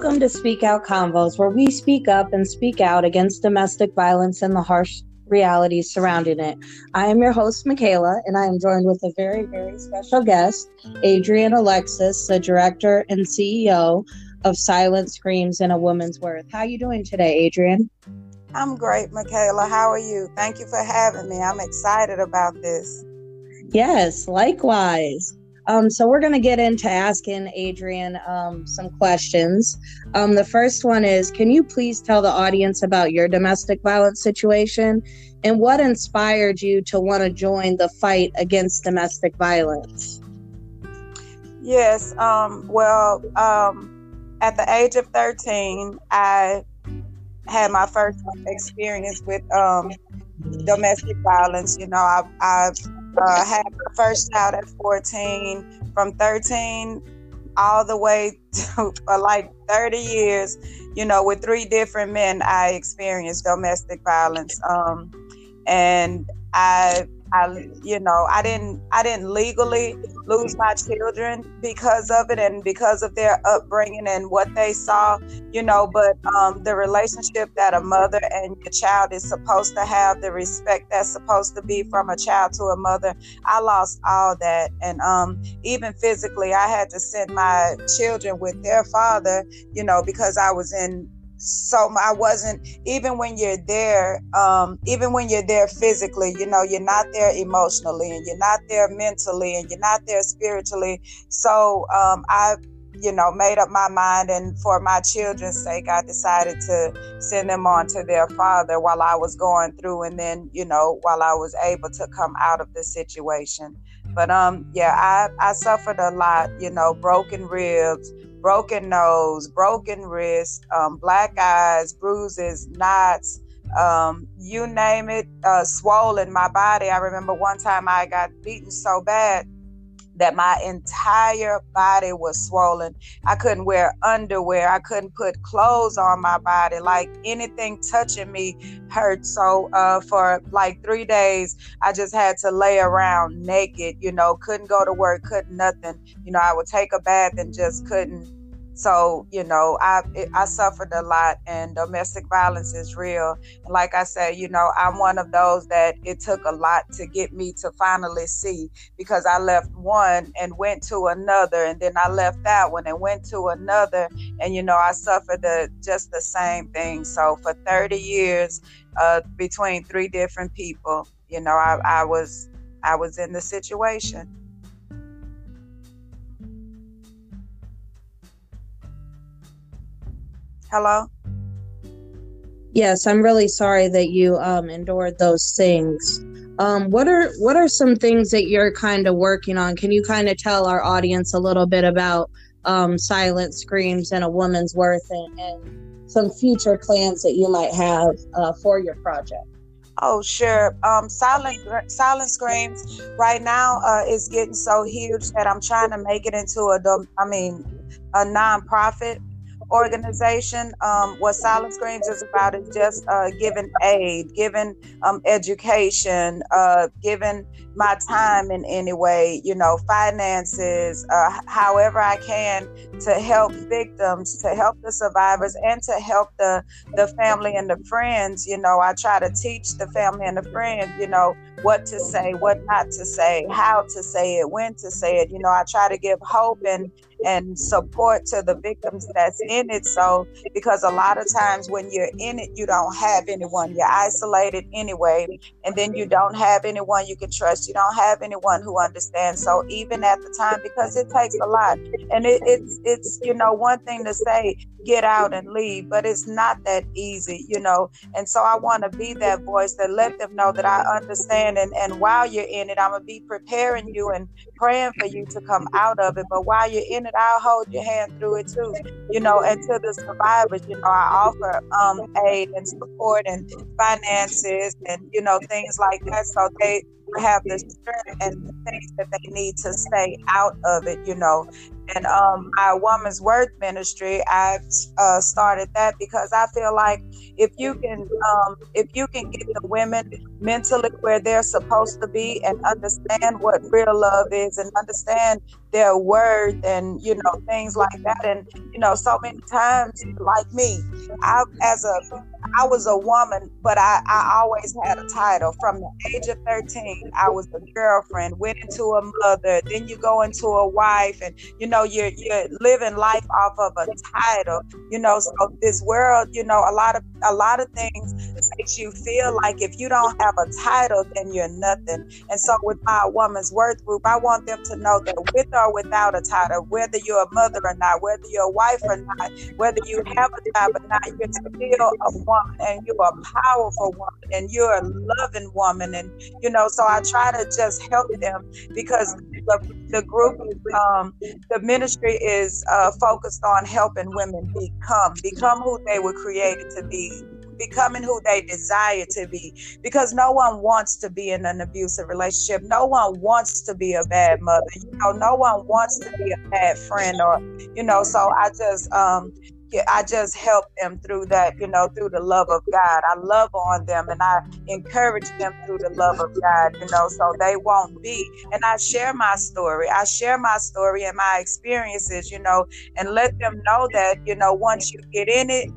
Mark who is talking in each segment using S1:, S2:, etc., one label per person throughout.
S1: Welcome to Speak Out Convos, where we speak up and speak out against domestic violence and the harsh realities surrounding it. I am your host, Michaela, and I am joined with a very, very special guest, Adrian Alexis, the director and CEO of Silent Screams and a Woman's Worth. How are you doing today, Adrian?
S2: I'm great, Michaela. How are you? Thank you for having me. I'm excited about this.
S1: Yes, likewise. Um, so we're going to get into asking Adrian um, some questions. Um, the first one is Can you please tell the audience about your domestic violence situation and what inspired you to want to join the fight against domestic violence?
S2: Yes. Um, well, um, at the age of 13, I had my first experience with um, domestic violence. You know, I, I uh, had my first child at 14. From 13 all the way to for like 30 years, you know, with three different men, I experienced domestic violence. Um, and I I, you know, I didn't, I didn't legally lose my children because of it and because of their upbringing and what they saw, you know. But um, the relationship that a mother and your child is supposed to have, the respect that's supposed to be from a child to a mother, I lost all that, and um, even physically, I had to send my children with their father, you know, because I was in so I wasn't even when you're there, um, even when you're there physically, you know, you're not there emotionally and you're not there mentally and you're not there spiritually. So um, I, you know, made up my mind, and for my children's sake, I decided to send them on to their father while I was going through, and then you know, while I was able to come out of the situation. But um, yeah, I I suffered a lot, you know, broken ribs broken nose, broken wrist, um, black eyes, bruises, knots, um, you name it, uh, swollen my body. I remember one time I got beaten so bad that my entire body was swollen. I couldn't wear underwear. I couldn't put clothes on my body. Like anything touching me hurt. So uh, for like three days, I just had to lay around naked. You know, couldn't go to work, couldn't nothing. You know, I would take a bath and just couldn't so you know, I I suffered a lot, and domestic violence is real. And like I said, you know, I'm one of those that it took a lot to get me to finally see because I left one and went to another, and then I left that one and went to another, and you know, I suffered the just the same thing. So for 30 years, uh, between three different people, you know, I, I was I was in the situation. Hello?
S1: Yes, I'm really sorry that you um, endured those things. Um, what are what are some things that you're kind of working on? Can you kind of tell our audience a little bit about um, Silent Screams and a Woman's Worth and, and some future plans that you might have uh, for your project?
S2: Oh, sure. Um, Silent Silent Screams right now uh, is getting so huge that I'm trying to make it into a, I mean, a nonprofit organization. Um, what Silent Screams is about is just uh, giving aid, giving um, education, uh, giving my time in any way, you know, finances, uh, however I can to help victims, to help the survivors, and to help the the family and the friends. You know, I try to teach the family and the friends, you know, what to say, what not to say, how to say it, when to say it. You know, I try to give hope and and support to the victims that's in it. So, because a lot of times when you're in it, you don't have anyone. You're isolated anyway, and then you don't have anyone you can trust. You don't have anyone who understands. So, even at the time, because it takes a lot, and it, it's it's you know one thing to say get out and leave, but it's not that easy, you know. And so I want to be that voice that let them know that I understand. And, and while you're in it, I'm to be preparing you and praying for you to come out of it. But while you're in it, I'll hold your hand through it too, you know. And to the survivors, you know, I offer um, aid and support and finances and, you know, things like that. So they, have the strength and the things that they need to stay out of it, you know. And um, my woman's worth ministry, I uh, started that because I feel like if you can, um, if you can get the women mentally where they're supposed to be and understand what real love is and understand their worth and you know things like that, and you know so many times like me, I as a I was a woman, but I, I always had a title. From the age of 13, I was a girlfriend, went into a mother, then you go into a wife, and you know, you're you're living life off of a title. You know, so this world, you know, a lot of a lot of things makes you feel like if you don't have a title, then you're nothing. And so with my woman's worth group, I want them to know that with or without a title, whether you're a mother or not, whether you're a wife or not, whether you have a job or not, you're still a woman and you're a powerful woman and you're a loving woman. And, you know, so I try to just help them because the, the group, um, the ministry is uh, focused on helping women become, become who they were created to be becoming who they desire to be because no one wants to be in an abusive relationship no one wants to be a bad mother you know no one wants to be a bad friend or you know so i just um I just help them through that, you know, through the love of God. I love on them and I encourage them through the love of God, you know, so they won't be. And I share my story. I share my story and my experiences, you know, and let them know that, you know, once you get in it,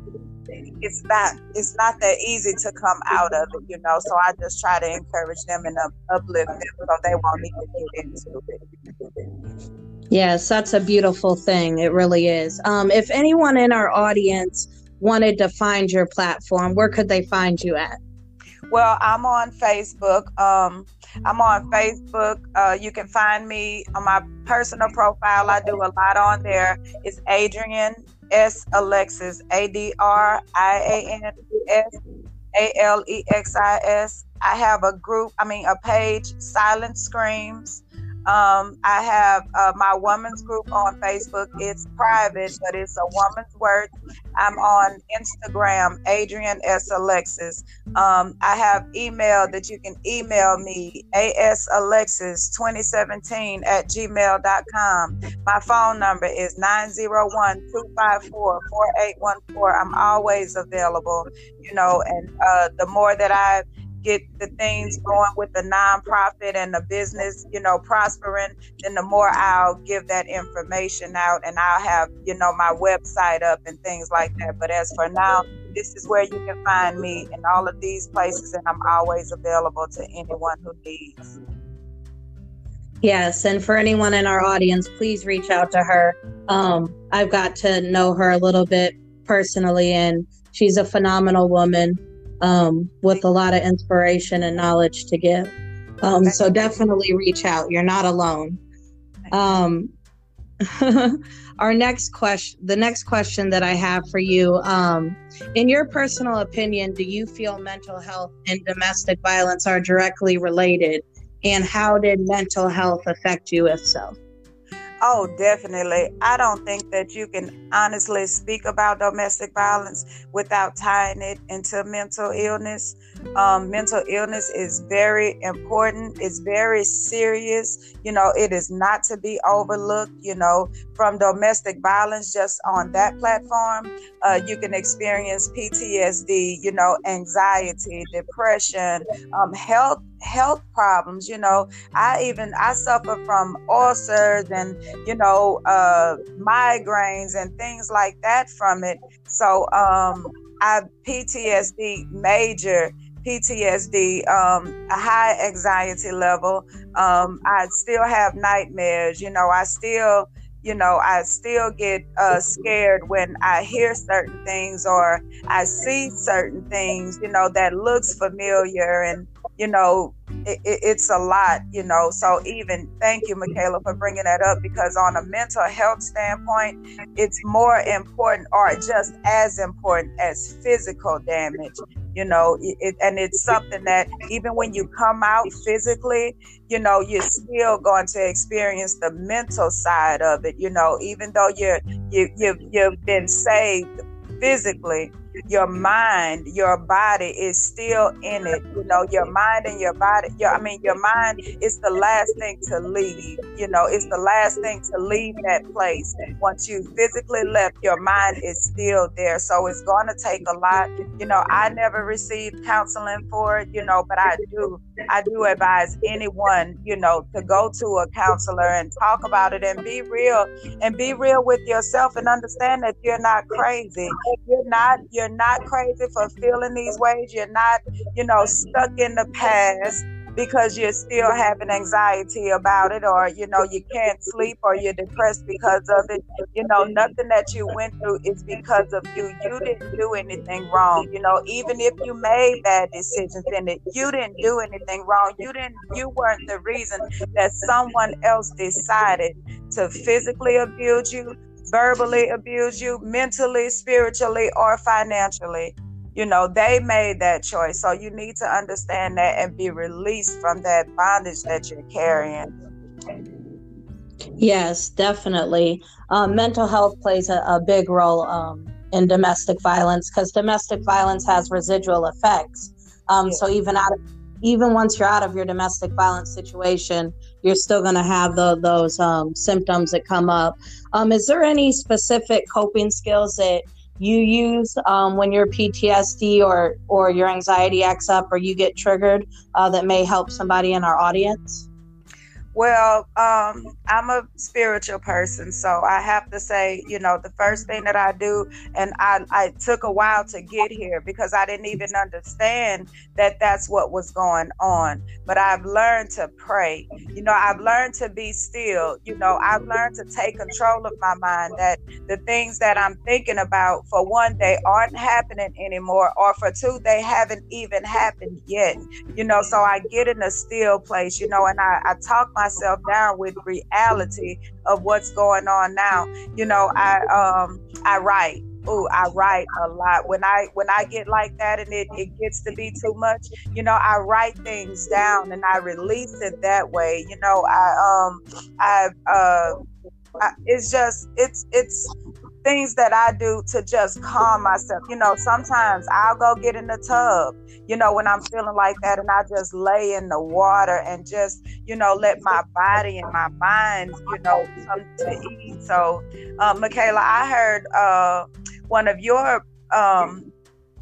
S2: it's not it's not that easy to come out of it, you know. So I just try to encourage them and uplift them so they won't need to get into it.
S1: Yes, that's a beautiful thing. It really is. Um, if anyone in our audience wanted to find your platform, where could they find you at?
S2: Well, I'm on Facebook. Um, I'm on Facebook. Uh, you can find me on my personal profile. I do a lot on there. It's Adrian S. Alexis, A D R I A N S A L E X I S. I have a group, I mean, a page, Silent Screams. Um, I have uh, my woman's group on Facebook. It's private, but it's a woman's worth. I'm on Instagram, Adrian S. Alexis. Um, I have email that you can email me, asalexis2017 at gmail.com. My phone number is 901 254 4814. I'm always available, you know, and uh, the more that I get the things going with the nonprofit and the business, you know, prospering, then the more I'll give that information out and I'll have, you know, my website up and things like that. But as for now, this is where you can find me in all of these places, and I'm always available to anyone who needs.
S1: Yes, and for anyone in our audience, please reach out to her. Um, I've got to know her a little bit personally, and she's a phenomenal woman um, with a lot of inspiration and knowledge to give. Um, so definitely reach out. You're not alone. Um, our next question, the next question that I have for you, um, in your personal opinion, do you feel mental health and domestic violence are directly related? And how did mental health affect you, if so?
S2: Oh, definitely. I don't think that you can honestly speak about domestic violence without tying it into mental illness. Um, mental illness is very important, it's very serious. You know, it is not to be overlooked. You know, from domestic violence, just on that platform, uh, you can experience PTSD, you know, anxiety, depression, um, health health problems you know i even i suffer from ulcers and you know uh migraines and things like that from it so um i ptsd major PTSD, um, a high anxiety level. Um, I still have nightmares. You know, I still, you know, I still get uh, scared when I hear certain things or I see certain things. You know, that looks familiar, and you know, it, it, it's a lot, you know. So even thank you, Michaela, for bringing that up because on a mental health standpoint, it's more important or just as important as physical damage, you know. It, and it's something that even when you come out physically, you know, you're still going to experience the mental side of it, you know. Even though you're you you you've been saved physically your mind, your body is still in it. You know, your mind and your body, your, I mean, your mind is the last thing to leave. You know, it's the last thing to leave that place. Once you physically left, your mind is still there. So it's going to take a lot. You know, I never received counseling for it, you know, but I do. I do advise anyone, you know, to go to a counselor and talk about it and be real and be real with yourself and understand that you're not crazy. You're not you're not crazy for feeling these ways. You're not, you know, stuck in the past because you're still having anxiety about it or you know you can't sleep or you're depressed because of it. You know nothing that you went through is because of you. You didn't do anything wrong. You know even if you made bad decisions in it you didn't do anything wrong. You didn't you weren't the reason that someone else decided to physically abuse you verbally abuse you mentally spiritually or financially. You know they made that choice. So you need to understand that and be released from that bondage that you're carrying.
S1: Yes definitely. Um, mental health plays a, a big role um, in domestic violence because domestic violence has residual effects. Um, yeah. so even out of, even once you're out of your domestic violence situation you're still going to have the, those um, symptoms that come up um, is there any specific coping skills that you use um, when your PTSD or or your anxiety acts up or you get triggered uh, that may help somebody in our audience?
S2: Well, um, I'm a spiritual person, so I have to say, you know, the first thing that I do, and I, I took a while to get here because I didn't even understand that that's what was going on. But I've learned to pray. You know, I've learned to be still. You know, I've learned to take control of my mind. That the things that I'm thinking about, for one, they aren't happening anymore, or for two, they haven't even happened yet. You know, so I get in a still place. You know, and I, I talk myself down with reality of what's going on now. You know, I um I write. Oh, I write a lot. When I when I get like that and it, it gets to be too much, you know, I write things down and I release it that way. You know, I um I uh I, it's just it's it's things that I do to just calm myself. You know, sometimes I'll go get in the tub, you know, when I'm feeling like that, and I just lay in the water and just, you know, let my body and my mind, you know, come to ease. So, um, Michaela, I heard uh, one of your um,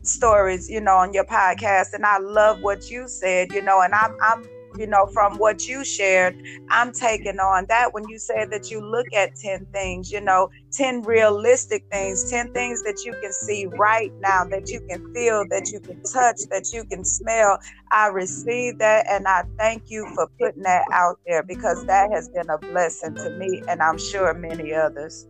S2: stories, you know, on your podcast, and I love what you said, you know, and I'm, I'm you know, from what you shared, I'm taking on that when you said that you look at 10 things, you know, 10 realistic things, 10 things that you can see right now, that you can feel, that you can touch, that you can smell. I receive that and I thank you for putting that out there because that has been a blessing to me and I'm sure many others.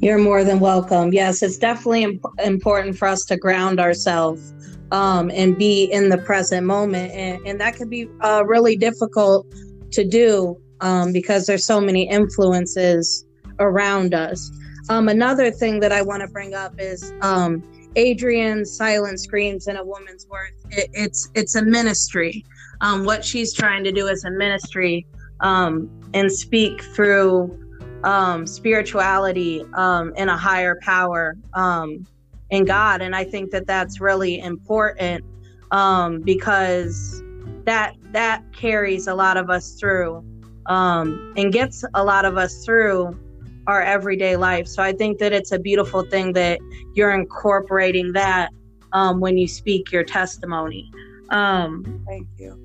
S1: You're more than welcome. Yes, it's definitely imp- important for us to ground ourselves um, and be in the present moment. And, and that could be uh, really difficult to do um, because there's so many influences around us. Um, another thing that I want to bring up is um, Adrian's silent screams in a woman's worth. It, it's it's a ministry. Um, what she's trying to do is a ministry um, and speak through um, spirituality um, and a higher power um, in God. And I think that that's really important um, because that that carries a lot of us through um, and gets a lot of us through our everyday life. So I think that it's a beautiful thing that you're incorporating that um, when you speak your testimony.
S2: Um, Thank you.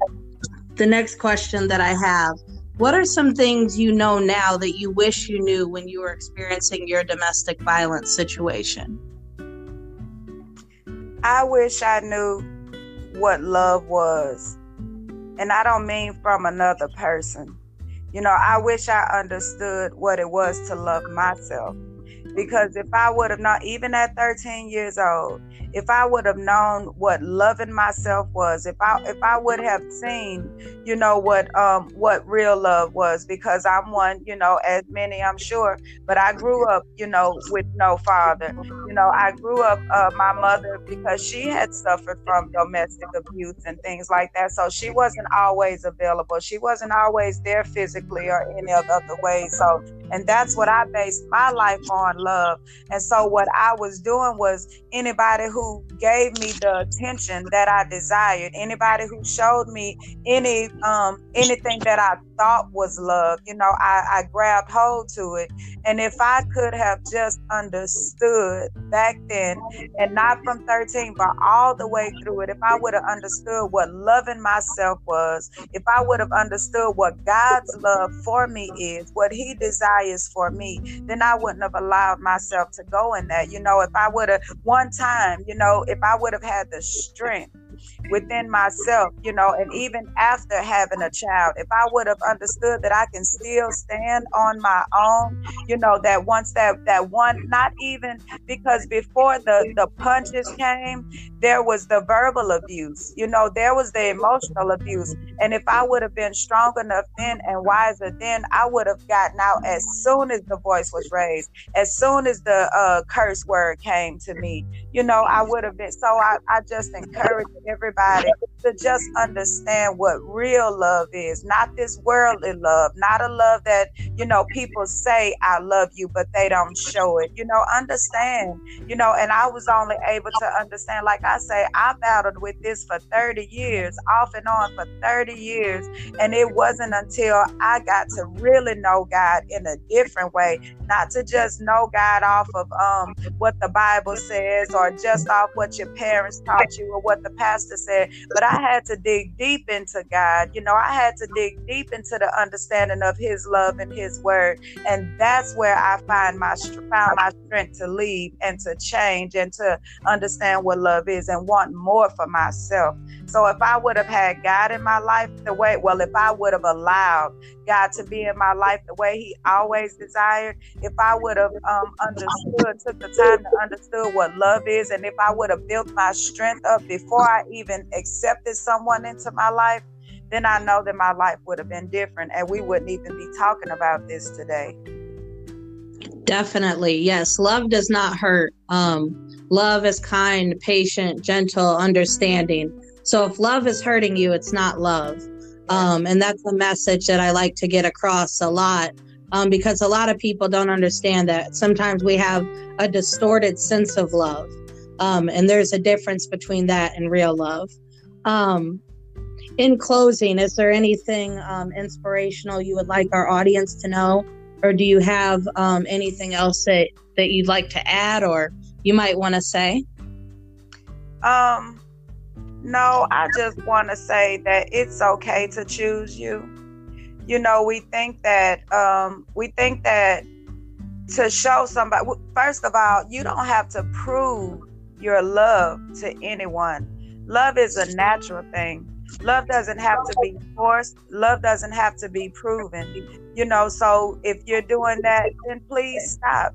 S1: The next question that I have what are some things you know now that you wish you knew when you were experiencing your domestic violence situation?
S2: I wish I knew what love was. And I don't mean from another person. You know, I wish I understood what it was to love myself. Because if I would have not, even at 13 years old, if I would have known what loving myself was, if I if I would have seen, you know, what um what real love was, because I'm one, you know, as many I'm sure, but I grew up, you know, with no father. You know, I grew up uh, my mother because she had suffered from domestic abuse and things like that, so she wasn't always available. She wasn't always there physically or any other way. So, and that's what I based my life on, love. And so, what I was doing was anybody who gave me the attention that I desired, anybody who showed me any um anything that I thought was love, you know, I, I grabbed hold to it. And if I could have just understood back then, and not from 13, but all the way through it, if I would have understood what loving myself was, if I would have understood what God's love for me is, what He desires for me, then I wouldn't have allowed myself to go in that. You know, if I would have one time, you know, if I would have had the strength within myself, you know, and even after having a child, if I would have understood that I can still stand on my own, you know, that once that that one, not even because before the the punches came, there was the verbal abuse, you know, there was the emotional abuse, and if I would have been strong enough then and wiser then, I would have gotten out as soon as the voice was raised, as soon as the uh, curse word came to me, you know, I would have been. So I, I just encourage everybody to just understand what real love is, not this worldly love, not a love that, you know, people say, I love you, but they don't show it. You know, understand, you know, and I was only able to understand, like I say, I battled with this for 30 years, off and on for 30 years. And it wasn't until I got to really know God in a different way, not to just know God off of um, what the Bible says or just off what your parents taught you or what the pastor said, but I had to dig deep into God. You know, I had to dig deep into the understanding of His love and His word, and that's where I find my found my strength to leave and to change and to understand what love is and want more for myself. So if I would have had God in my life the way, well, if I would have allowed God to be in my life the way He always desired, if I would have um, understood, took the time to understood what love is, and if I would have built my strength up before I even accepted someone into my life, then I know that my life would have been different, and we wouldn't even be talking about this today.
S1: Definitely, yes. Love does not hurt. Um, love is kind, patient, gentle, understanding. So if love is hurting you, it's not love. Um, and that's a message that I like to get across a lot um, because a lot of people don't understand that sometimes we have a distorted sense of love. Um, and there's a difference between that and real love. Um, in closing, is there anything um, inspirational you would like our audience to know? Or do you have um, anything else that, that you'd like to add or you might want to say?
S2: Um, no, I just want to say that it's okay to choose you. You know, we think that um, we think that to show somebody. First of all, you don't have to prove your love to anyone. Love is a natural thing. Love doesn't have to be forced. Love doesn't have to be proven. You know, so if you're doing that, then please stop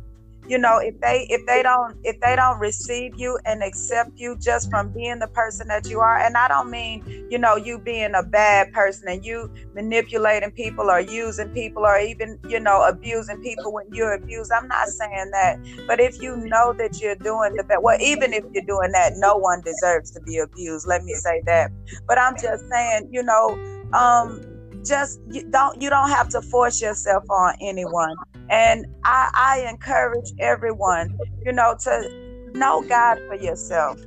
S2: you know if they if they don't if they don't receive you and accept you just from being the person that you are and i don't mean you know you being a bad person and you manipulating people or using people or even you know abusing people when you're abused. I'm not saying that. But if you know that you're doing the best well even if you're doing that no one deserves to be abused. Let me say that. But i'm just saying you know um just you don't you don't have to force yourself on anyone and i i encourage everyone you know to know god for yourself.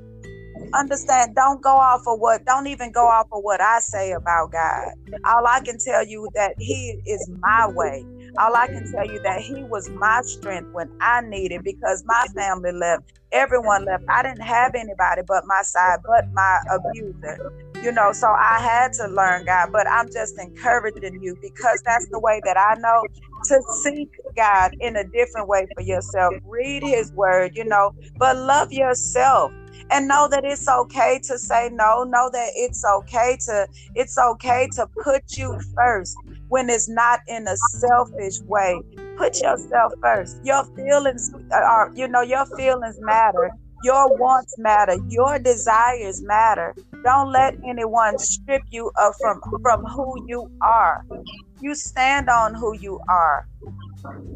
S2: Understand don't go off of what don't even go off of what i say about god. All i can tell you that he is my way. All i can tell you that he was my strength when i needed because my family left. Everyone left. I didn't have anybody but my side but my abuser you know so i had to learn god but i'm just encouraging you because that's the way that i know to seek god in a different way for yourself read his word you know but love yourself and know that it's okay to say no know that it's okay to it's okay to put you first when it's not in a selfish way put yourself first your feelings are you know your feelings matter Your wants matter. Your desires matter. Don't let anyone strip you of from from who you are. You stand on who you are.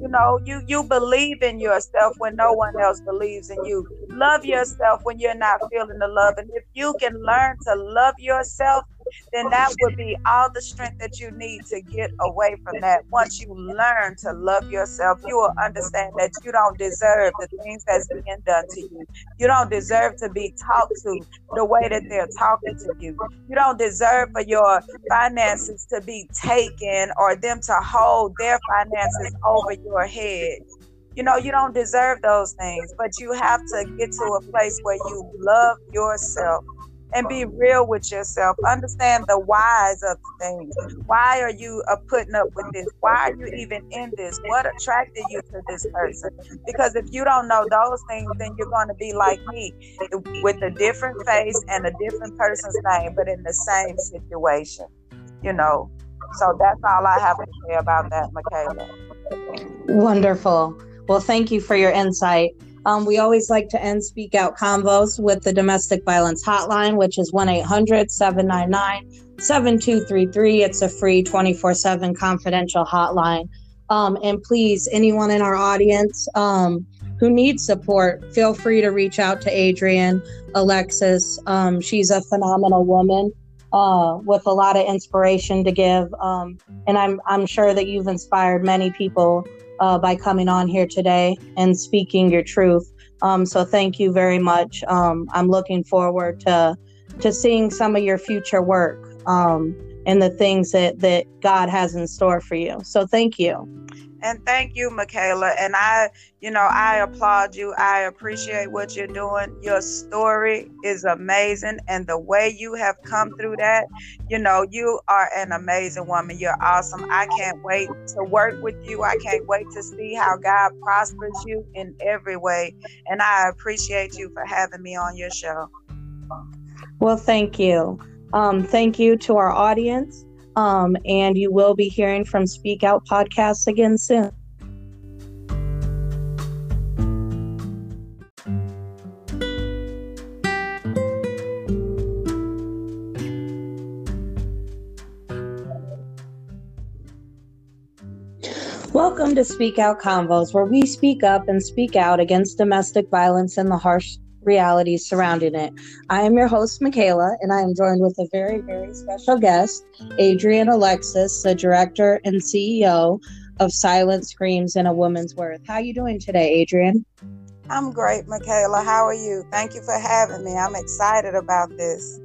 S2: You know, you you believe in yourself when no one else believes in you. Love yourself when you're not feeling the love. And if you can learn to love yourself, then that would be all the strength that you need to get away from that. Once you learn to love yourself, you will understand that you don't deserve the things that's being done to you. You don't deserve to be talked to the way that they're talking to you. You don't deserve for your finances to be taken or them to hold their finances over your head. You know, you don't deserve those things, but you have to get to a place where you love yourself and be real with yourself. Understand the whys of things. Why are you uh, putting up with this? Why are you even in this? What attracted you to this person? Because if you don't know those things, then you're going to be like me with a different face and a different person's name, but in the same situation, you know. So that's all I have to say about that, Michaela.
S1: Wonderful. Well, thank you for your insight. Um, we always like to end Speak Out Convos with the Domestic Violence Hotline, which is 1 800 799 7233. It's a free 24 7 confidential hotline. Um, and please, anyone in our audience um, who needs support, feel free to reach out to Adrian Alexis. Um, she's a phenomenal woman. Uh, with a lot of inspiration to give, um, and I'm I'm sure that you've inspired many people uh, by coming on here today and speaking your truth. Um, so thank you very much. Um, I'm looking forward to to seeing some of your future work um, and the things that that God has in store for you. So thank you.
S2: And thank you, Michaela. And I, you know, I applaud you. I appreciate what you're doing. Your story is amazing. And the way you have come through that, you know, you are an amazing woman. You're awesome. I can't wait to work with you. I can't wait to see how God prospers you in every way. And I appreciate you for having me on your show.
S1: Well, thank you. Um, thank you to our audience. Um, and you will be hearing from Speak Out podcasts again soon. Welcome to Speak Out Convos, where we speak up and speak out against domestic violence and the harsh realities surrounding it. I am your host, Michaela, and I am joined with a very, very special guest, Adrian Alexis, the director and CEO of Silent Screams and a Woman's Worth. How are you doing today, Adrian?
S2: I'm great, Michaela. How are you? Thank you for having me. I'm excited about this.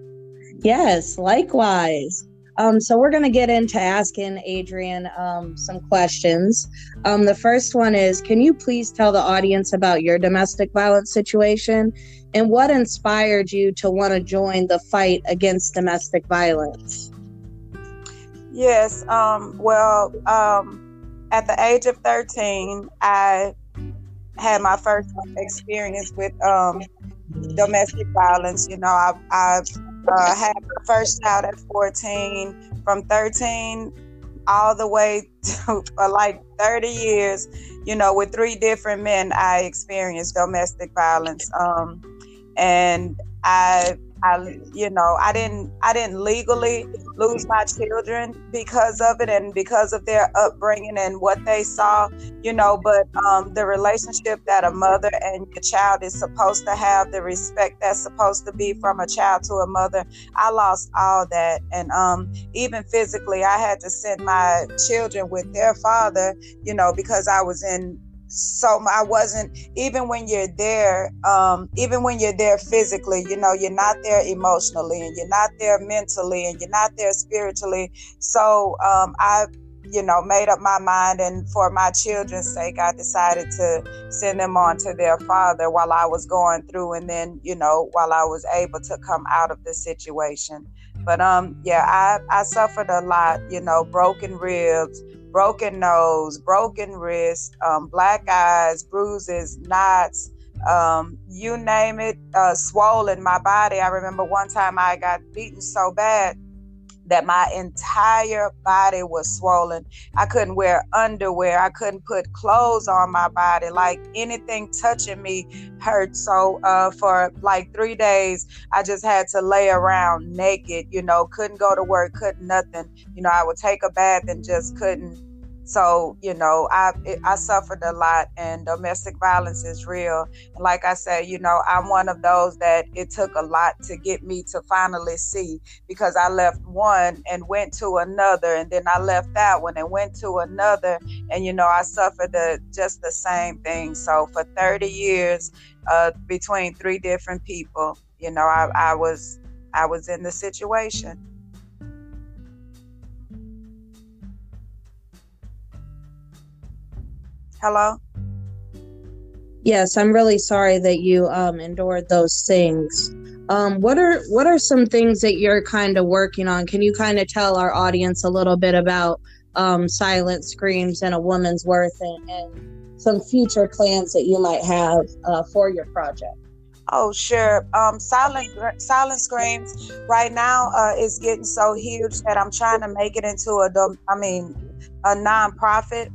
S1: Yes, likewise. Um, so we're going to get into asking Adrian um, some questions. Um, the first one is Can you please tell the audience about your domestic violence situation and what inspired you to want to join the fight against domestic violence?
S2: Yes. Um, well, um, at the age of 13, I had my first experience with um, domestic violence. You know, I, I uh, had my first child at 14. From 13 all the way to for like 30 years, you know, with three different men, I experienced domestic violence. Um, and I I you know I didn't I didn't legally lose my children because of it and because of their upbringing and what they saw you know but um, the relationship that a mother and a child is supposed to have the respect that's supposed to be from a child to a mother I lost all that. And um, even physically I had to send my children with their father you know because I was in so I wasn't even when you're there, um, even when you're there physically, you know, you're not there emotionally and you're not there mentally and you're not there spiritually. So um, I, you know, made up my mind, and for my children's sake, I decided to send them on to their father while I was going through, and then, you know, while I was able to come out of the situation. But um, yeah, I I suffered a lot, you know, broken ribs broken nose, broken wrist, um, black eyes, bruises, knots, um, you name it, uh, swollen my body. I remember one time I got beaten so bad that my entire body was swollen. I couldn't wear underwear. I couldn't put clothes on my body. Like anything touching me hurt. So uh, for like three days, I just had to lay around naked. You know, couldn't go to work, couldn't nothing. You know, I would take a bath and just couldn't so you know i i suffered a lot and domestic violence is real. And like i said you know i'm one of those that it took a lot to get me to finally see because i left one and went to another and then i left that one and went to another. And you know i suffered the just the same thing. So for 30 years uh, between three different people you know I, I was i was in the situation Hello?
S1: Yes, I'm really sorry that you um, endured those things. Um, what are what are some things that you're kind of working on? Can you kind of tell our audience a little bit about um, silent screams and a woman's worth and, and, some future plans that you might have uh, for your project?
S2: Oh, sure. Um, silent silent screams right now uh, is getting so huge that I'm trying to make it into a I mean a nonprofit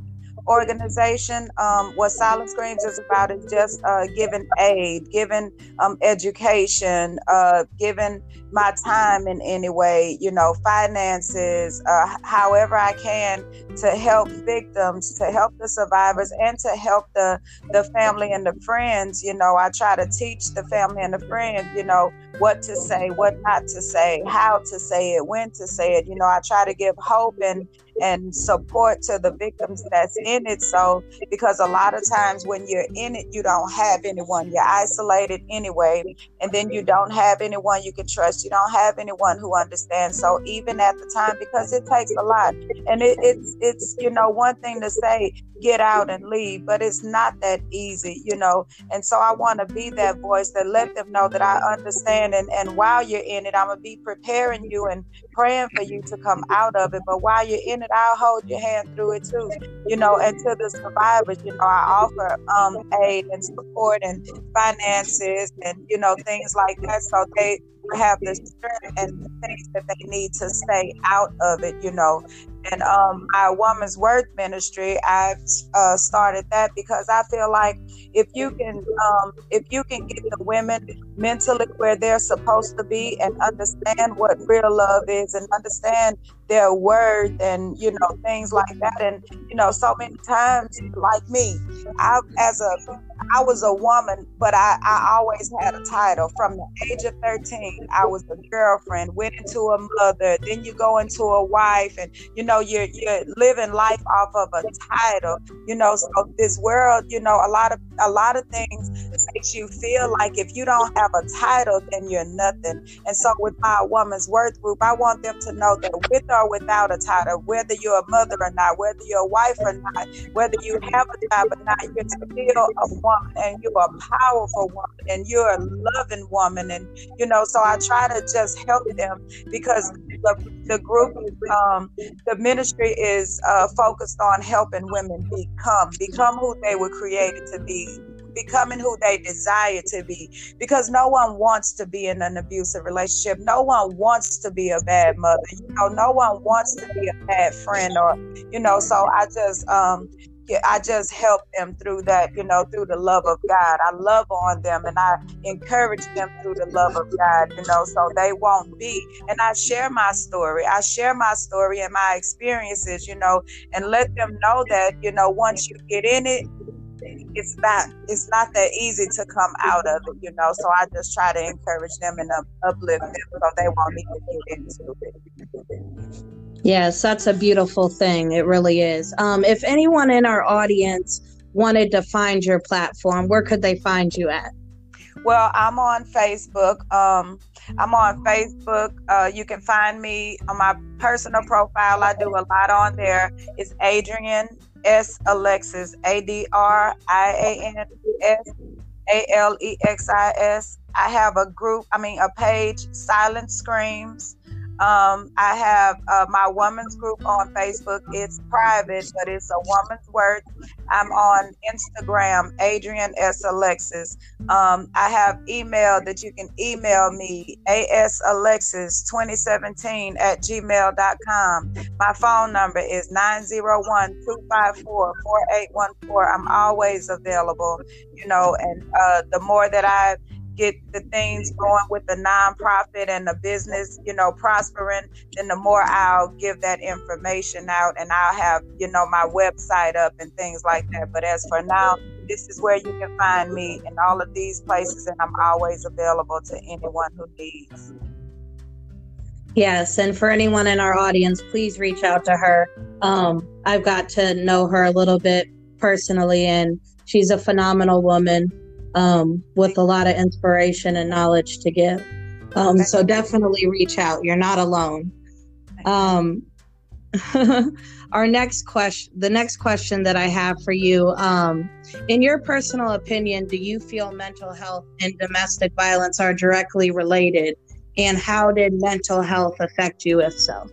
S2: organization. Um, what Silent Screams is about is just uh, giving aid, giving um, education, uh, giving my time in any way, you know, finances, uh, however I can to help victims, to help the survivors, and to help the the family and the friends. You know, I try to teach the family and the friends, you know, what to say, what not to say, how to say it, when to say it. You know, I try to give hope and and support to the victims that's in it. So, because a lot of times when you're in it, you don't have anyone. You're isolated anyway, and then you don't have anyone you can trust. You don't have anyone who understands. So, even at the time, because it takes a lot, and it, it's it's you know one thing to say get out and leave, but it's not that easy, you know. And so I want to be that voice that let them know that I understand. And, and while you're in it, I'm to be preparing you and praying for you to come out of it. But while you're in it, I'll hold your hand through it too, you know. And to the survivors, you know, I offer um, aid and support and finances and, you know, things like that. So they, have the strength and the things that they need to stay out of it, you know. And um, my woman's worth ministry, I've uh, started that because I feel like if you can, um, if you can get the women mentally where they're supposed to be and understand what real love is and understand their worth and you know things like that, and you know so many times like me, I as a I was a woman, but I, I always had a title. From the age of 13, I was a girlfriend, went into a mother, then you go into a wife, and you know, you're you're living life off of a title. You know, so this world, you know, a lot of a lot of things makes you feel like if you don't have a title, then you're nothing. And so with my woman's worth group, I want them to know that with or without a title, whether you're a mother or not, whether you're a wife or not, whether you have a job or not, you're still a woman and you're a powerful woman and you're a loving woman. And, you know, so I try to just help them because the, the group, um, the ministry is uh, focused on helping women become, become who they were created to be becoming who they desire to be because no one wants to be in an abusive relationship no one wants to be a bad mother you know no one wants to be a bad friend or you know so i just um I just help them through that, you know, through the love of God. I love on them and I encourage them through the love of God, you know, so they won't be. And I share my story. I share my story and my experiences, you know, and let them know that, you know, once you get in it, it's not it's not that easy to come out of it, you know. So I just try to encourage them and uplift them so they won't need to get into it.
S1: Yes, that's a beautiful thing. It really is. Um, if anyone in our audience wanted to find your platform, where could they find you at?
S2: Well, I'm on Facebook. Um, I'm on Facebook. Uh, you can find me on my personal profile. I do a lot on there. It's Adrian S. Alexis, A D R I A N S A L E X I S. I have a group, I mean, a page, Silent Screams. Um, I have uh, my woman's group on Facebook. It's private, but it's a woman's worth. I'm on Instagram, Adrian S. Alexis. Um, I have email that you can email me, asalexis2017 at gmail.com. My phone number is 901 254 4814. I'm always available, you know, and uh, the more that I get the things going with the nonprofit and the business, you know, prospering, then the more I'll give that information out and I'll have, you know, my website up and things like that. But as for now, this is where you can find me in all of these places, and I'm always available to anyone who needs.
S1: Yes, and for anyone in our audience, please reach out to her. Um, I've got to know her a little bit personally, and she's a phenomenal woman um, with a lot of inspiration and knowledge to give. Um, so definitely reach out. You're not alone. Um, our next question, the next question that I have for you, um, in your personal opinion, do you feel mental health and domestic violence are directly related? And how did mental health affect you, if so?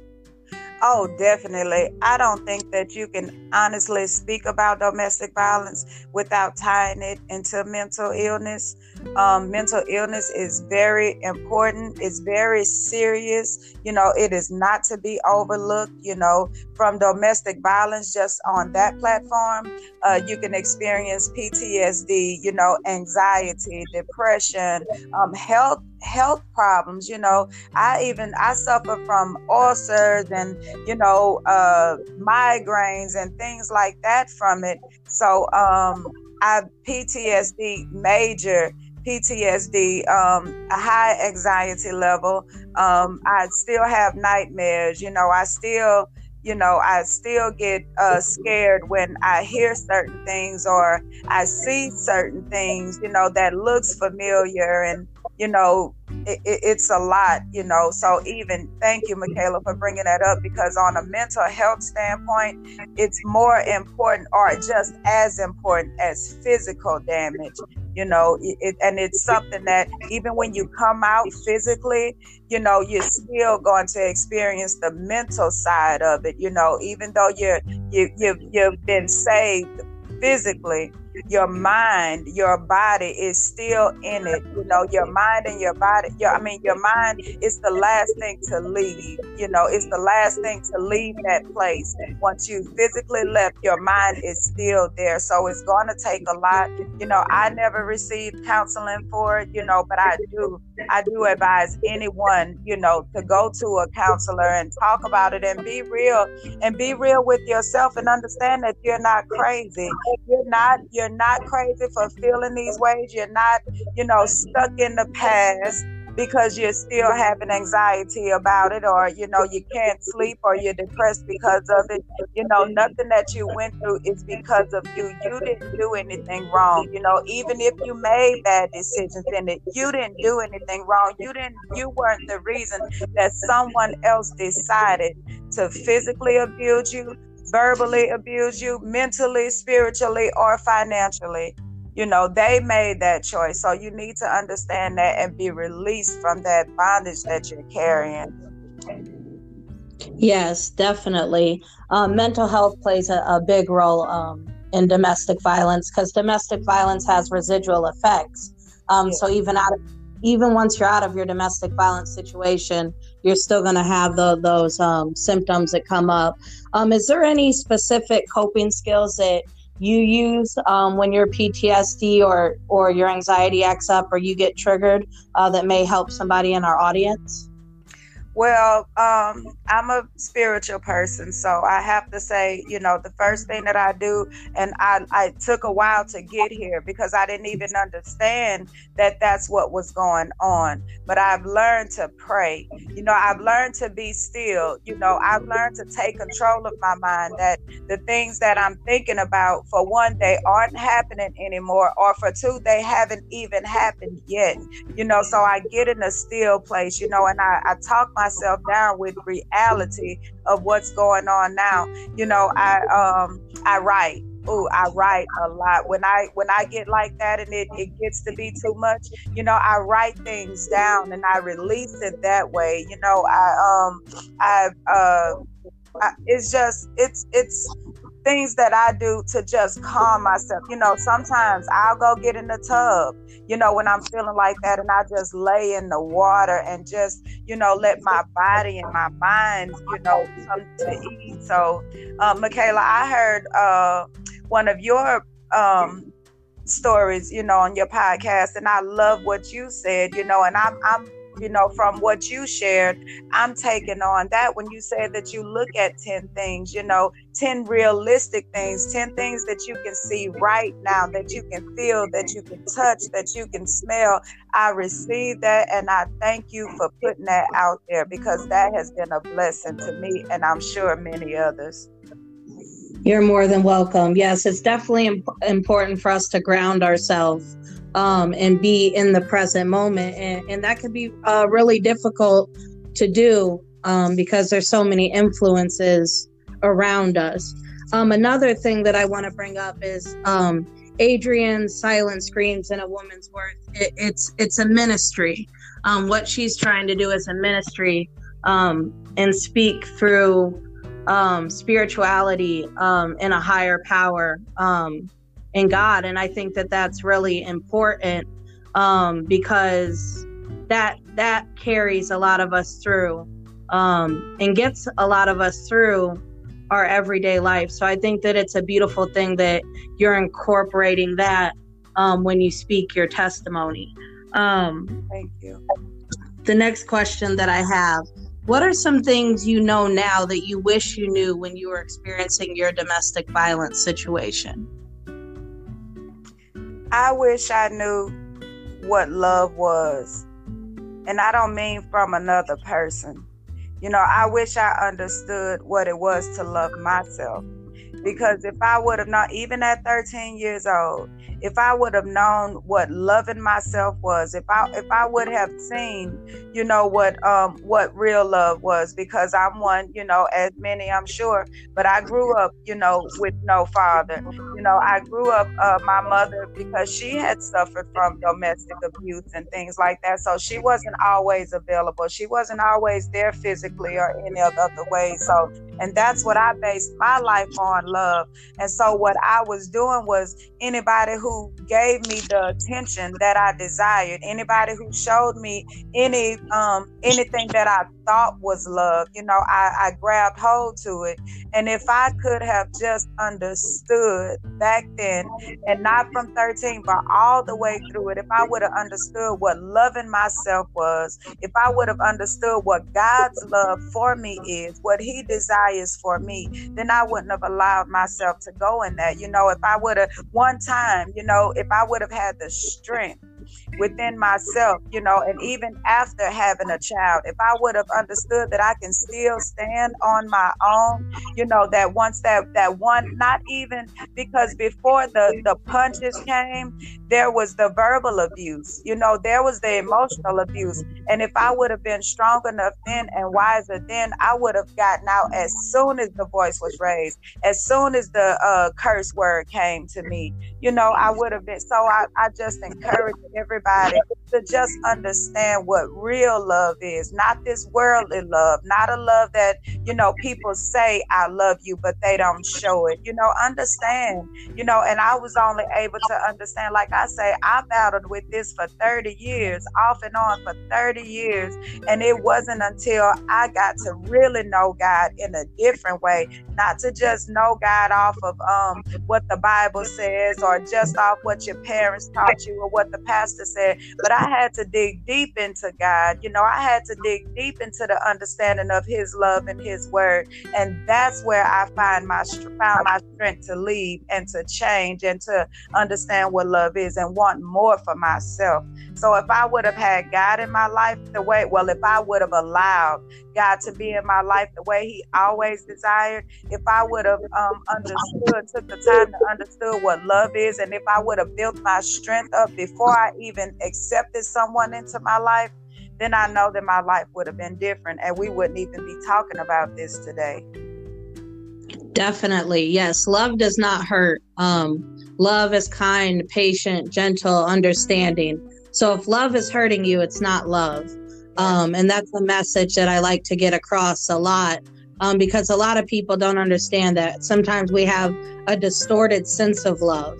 S2: Oh, definitely. I don't think that you can honestly speak about domestic violence without tying it into mental illness. Um, mental illness is very important, it's very serious. You know, it is not to be overlooked. You know, from domestic violence, just on that platform, uh, you can experience PTSD, you know, anxiety, depression, um, health health problems you know i even i suffer from ulcers and you know uh migraines and things like that from it so um i ptsd major PTSD, um, a high anxiety level. Um, I still have nightmares. You know, I still, you know, I still get uh, scared when I hear certain things or I see certain things, you know, that looks familiar and you know, it, it, it's a lot, you know. So even thank you, Michaela, for bringing that up because on a mental health standpoint, it's more important or just as important as physical damage, you know. It, and it's something that even when you come out physically, you know, you're still going to experience the mental side of it, you know, even though you're you you you've been saved physically your mind, your body is still in it. You know, your mind and your body, your, I mean, your mind is the last thing to leave. You know, it's the last thing to leave that place. Once you physically left, your mind is still there. So it's going to take a lot. You know, I never received counseling for it, you know, but I do. I do advise anyone, you know, to go to a counselor and talk about it and be real and be real with yourself and understand that you're not crazy. You're not, you're not crazy for feeling these ways. You're not, you know, stuck in the past because you're still having anxiety about it or you know you can't sleep or you're depressed because of it. You know nothing that you went through is because of you. You didn't do anything wrong. You know even if you made bad decisions in it you didn't do anything wrong. You didn't you weren't the reason that someone else decided to physically abuse you verbally abuse you, mentally, spiritually, or financially. You know, they made that choice. So you need to understand that and be released from that bondage that you're carrying.
S1: Yes, definitely. Um, mental health plays a, a big role um, in domestic violence because domestic violence has residual effects. Um, yeah. So even out of, even once you're out of your domestic violence situation, you're still going to have the, those um, symptoms that come up. Um, is there any specific coping skills that you use um, when your PTSD or or your anxiety acts up or you get triggered uh, that may help somebody in our audience?
S2: Well, um, I'm a spiritual person, so I have to say, you know, the first thing that I do, and I, I took a while to get here because I didn't even understand that that's what was going on. But I've learned to pray. You know, I've learned to be still. You know, I've learned to take control of my mind. That the things that I'm thinking about, for one, they aren't happening anymore, or for two, they haven't even happened yet. You know, so I get in a still place. You know, and I, I talk myself down with reality of what's going on now. You know, I um I write oh, I write a lot. When I when I get like that and it, it gets to be too much, you know, I write things down and I release it that way. You know, I um I uh I, it's just it's it's things that I do to just calm myself. You know, sometimes I'll go get in the tub, you know, when I'm feeling like that, and I just lay in the water and just, you know, let my body and my mind, you know, come to eat. So, uh, Michaela, I heard uh, one of your um, stories, you know, on your podcast, and I love what you said, you know, and I'm, I'm you know, from what you shared, I'm taking on that when you said that you look at 10 things, you know, 10 realistic things, 10 things that you can see right now, that you can feel, that you can touch, that you can smell. I receive that and I thank you for putting that out there because that has been a blessing to me and I'm sure many others.
S1: You're more than welcome. Yes, it's definitely imp- important for us to ground ourselves um, and be in the present moment. And, and that could be uh, really difficult to do um, because there's so many influences around us. Um, another thing that I want to bring up is um, Adrian's silent screams in a woman's worth. It, it's it's a ministry. Um, what she's trying to do is a ministry um, and speak through um, spirituality um, and a higher power um, in God. And I think that that's really important um, because that that carries a lot of us through um, and gets a lot of us through our everyday life. So I think that it's a beautiful thing that you're incorporating that um, when you speak your testimony.
S2: Um, Thank you.
S1: The next question that I have what are some things you know now that you wish you knew when you were experiencing your domestic violence situation?
S2: I wish I knew what love was. And I don't mean from another person. You know, I wish I understood what it was to love myself. Because if I would have not, even at 13 years old, if I would have known what loving myself was, if I if I would have seen, you know, what um what real love was, because I'm one, you know, as many I'm sure, but I grew up, you know, with no father. You know, I grew up uh, my mother because she had suffered from domestic abuse and things like that, so she wasn't always available. She wasn't always there physically or any other way. So, and that's what I based my life on, love. And so what I was doing was anybody who gave me the attention that I desired, anybody who showed me any um anything that I thought was love, you know, I, I grabbed hold to it. And if I could have just understood back then, and not from 13, but all the way through it, if I would have understood what loving myself was, if I would have understood what God's love for me is, what He desires for me, then I wouldn't have allowed myself to go in that. You know, if I would have one time, you know, if I would have had the strength within myself, you know, and even after having a child, if I would have understood that I can still stand on my own, you know, that once that that one, not even because before the the punches came, there was the verbal abuse, you know, there was the emotional abuse, and if I would have been strong enough then and wiser then, I would have gotten out as soon as the voice was raised, as soon as the uh, curse word came to me, you know, I would have been. So I, I just encourage everybody to just understand what real love is, not this worldly love, not a love that, you know, people say, I love you, but they don't show it. You know, understand, you know, and I was only able to understand, like I say, I battled with this for 30 years, off and on for 30 years. And it wasn't until I got to really know God in a different way, not to just know God off of um, what the Bible says or just off what your parents taught you or what the pastor said, but I had to dig deep into God. You know, I had to dig deep into the understanding of His love and His word, and that's where I find my found my strength to leave and to change and to understand what love is and want more for myself. So if I would have had God in my life the way, well, if I would have allowed God to be in my life the way He always desired, if I would have um, understood, took the time to understood what love is, and if I would have built my strength up before I even accepted someone into my life, then I know that my life would have been different, and we wouldn't even be talking about this today.
S1: Definitely. Yes. Love does not hurt. Um, love is kind, patient, gentle, understanding. So if love is hurting you, it's not love. Um, and that's a message that I like to get across a lot um, because a lot of people don't understand that. Sometimes we have a distorted sense of love.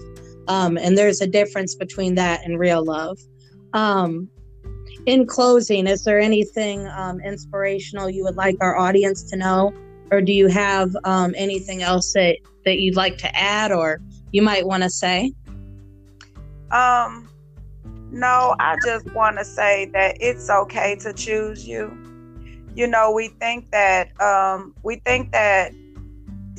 S1: Um, and there's a difference between that and real love. Um, in closing, is there anything um, inspirational you would like our audience to know? Or do you have um, anything else that, that you'd like to add or you might want to say?
S2: Um, no, I just want to say that it's okay to choose you. You know, we think that um, we think that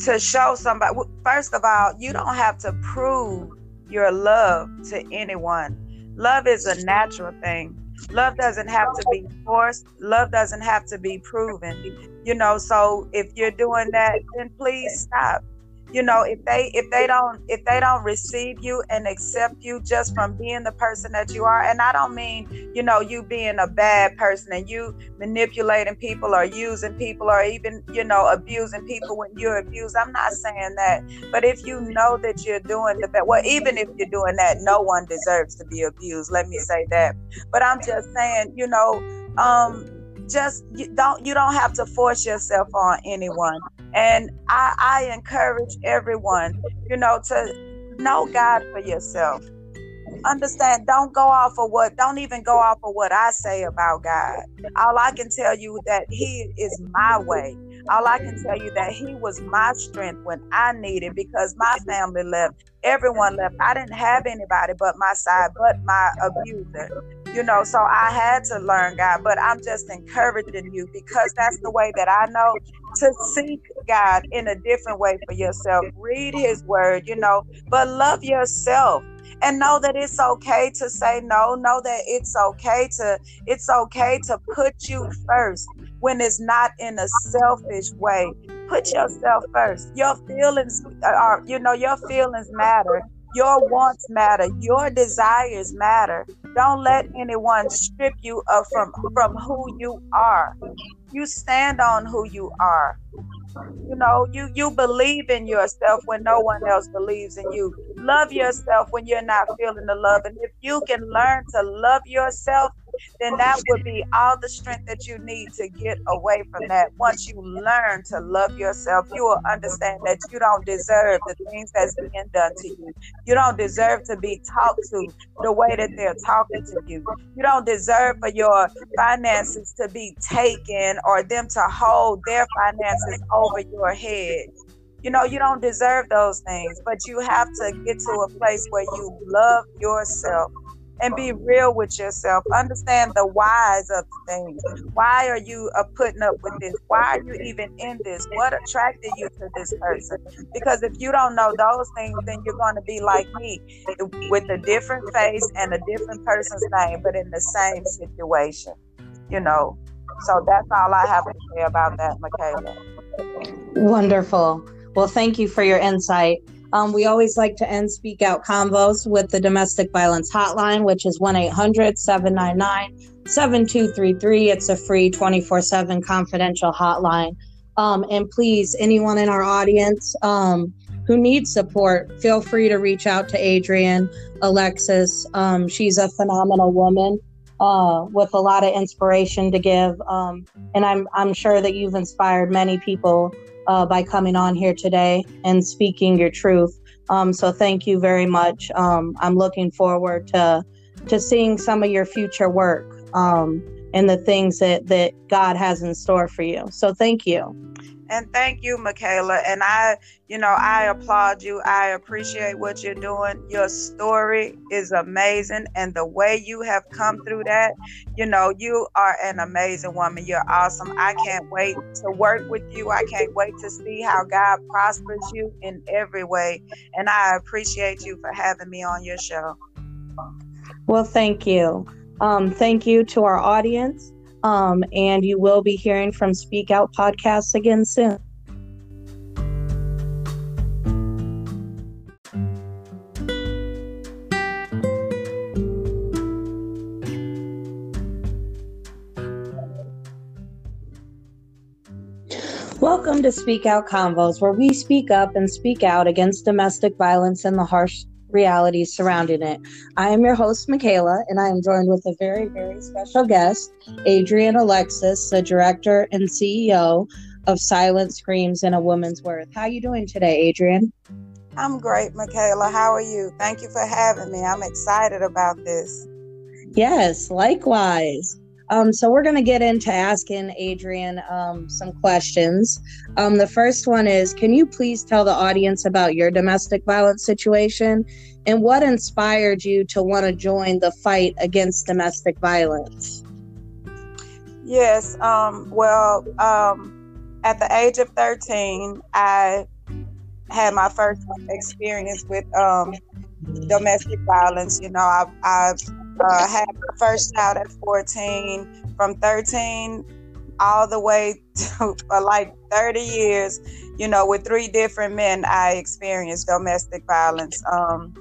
S2: to show somebody. First of all, you don't have to prove your love to anyone. Love is a natural thing. Love doesn't have to be forced. Love doesn't have to be proven. You know, so if you're doing that, then please stop you know if they if they don't if they don't receive you and accept you just from being the person that you are and i don't mean you know you being a bad person and you manipulating people or using people or even you know abusing people when you're abused. I'm not saying that. But if you know that you're doing the best well even if you're doing that no one deserves to be abused let me say that. But i'm just saying you know um just you don't you don't have to force yourself on anyone and i i encourage everyone you know to know god for yourself. Understand don't go off of what don't even go off of what i say about god. All i can tell you that he is my way. All i can tell you that he was my strength when i needed because my family left everyone left. I didn't have anybody but my side but my abuser you know so i had to learn god. But i'm just encouraging you because that's the way that i know to seek god in a different way for yourself read his word you know but love yourself and know that it's okay to say no know that it's okay to it's okay to put you first when it's not in a selfish way put yourself first your feelings are you know your feelings matter your wants matter. Your desires matter. Don't let anyone strip you of from from who you are. You stand on who you are. You know, you you believe in yourself when no one else believes in you. Love yourself when you're not feeling the love. And if you can learn to love yourself, then that would be all the strength that you need to get away from that. Once you learn to love yourself, you will understand that you don't deserve the things that's being done to you. You don't deserve to be talked to the way that they're talking to you. You don't deserve for your finances to be taken or them to hold their finances over your head. You know, you don't deserve those things, but you have to get to a place where you love yourself and be real with yourself. Understand the whys of things. Why are you uh, putting up with this? Why are you even in this? What attracted you to this person? Because if you don't know those things, then you're going to be like me with a different face and a different person's name, but in the same situation, you know. So that's all I have to say about that, Michaela.
S1: Wonderful. Well, thank you for your insight. Um, we always like to end Speak Out Convos with the Domestic Violence Hotline, which is 1 800 799 7233. It's a free 24 7 confidential hotline. Um, and please, anyone in our audience um, who needs support, feel free to reach out to Adrian Alexis. Um, she's a phenomenal woman. Uh, with a lot of inspiration to give, um, and I'm I'm sure that you've inspired many people uh, by coming on here today and speaking your truth. Um, so thank you very much. Um, I'm looking forward to to seeing some of your future work um, and the things that that God has in store for you. So thank you.
S2: And thank you, Michaela. And I, you know, I applaud you. I appreciate what you're doing. Your story is amazing. And the way you have come through that, you know, you are an amazing woman. You're awesome. I can't wait to work with you. I can't wait to see how God prospers you in every way. And I appreciate you for having me on your show.
S1: Well, thank you. Um, thank you to our audience. Um, and you will be hearing from Speak Out podcasts again soon. Welcome to Speak Out Convos, where we speak up and speak out against domestic violence and the harsh realities surrounding it. I am your host, Michaela, and I am joined with a very, very special guest, Adrian Alexis, the director and CEO of Silent Screams and a Woman's Worth. How are you doing today, Adrian?
S2: I'm great, Michaela. How are you? Thank you for having me. I'm excited about this.
S1: Yes, likewise. Um, so we're going to get into asking Adrian um, some questions. Um, the first one is Can you please tell the audience about your domestic violence situation and what inspired you to want to join the fight against domestic violence?
S2: Yes. Um, well, um, at the age of 13, I had my first experience with um, domestic violence. You know, I, I uh, had my first child at 14, from 13 all the way to for like 30 years, you know, with three different men, I experienced domestic violence. Um,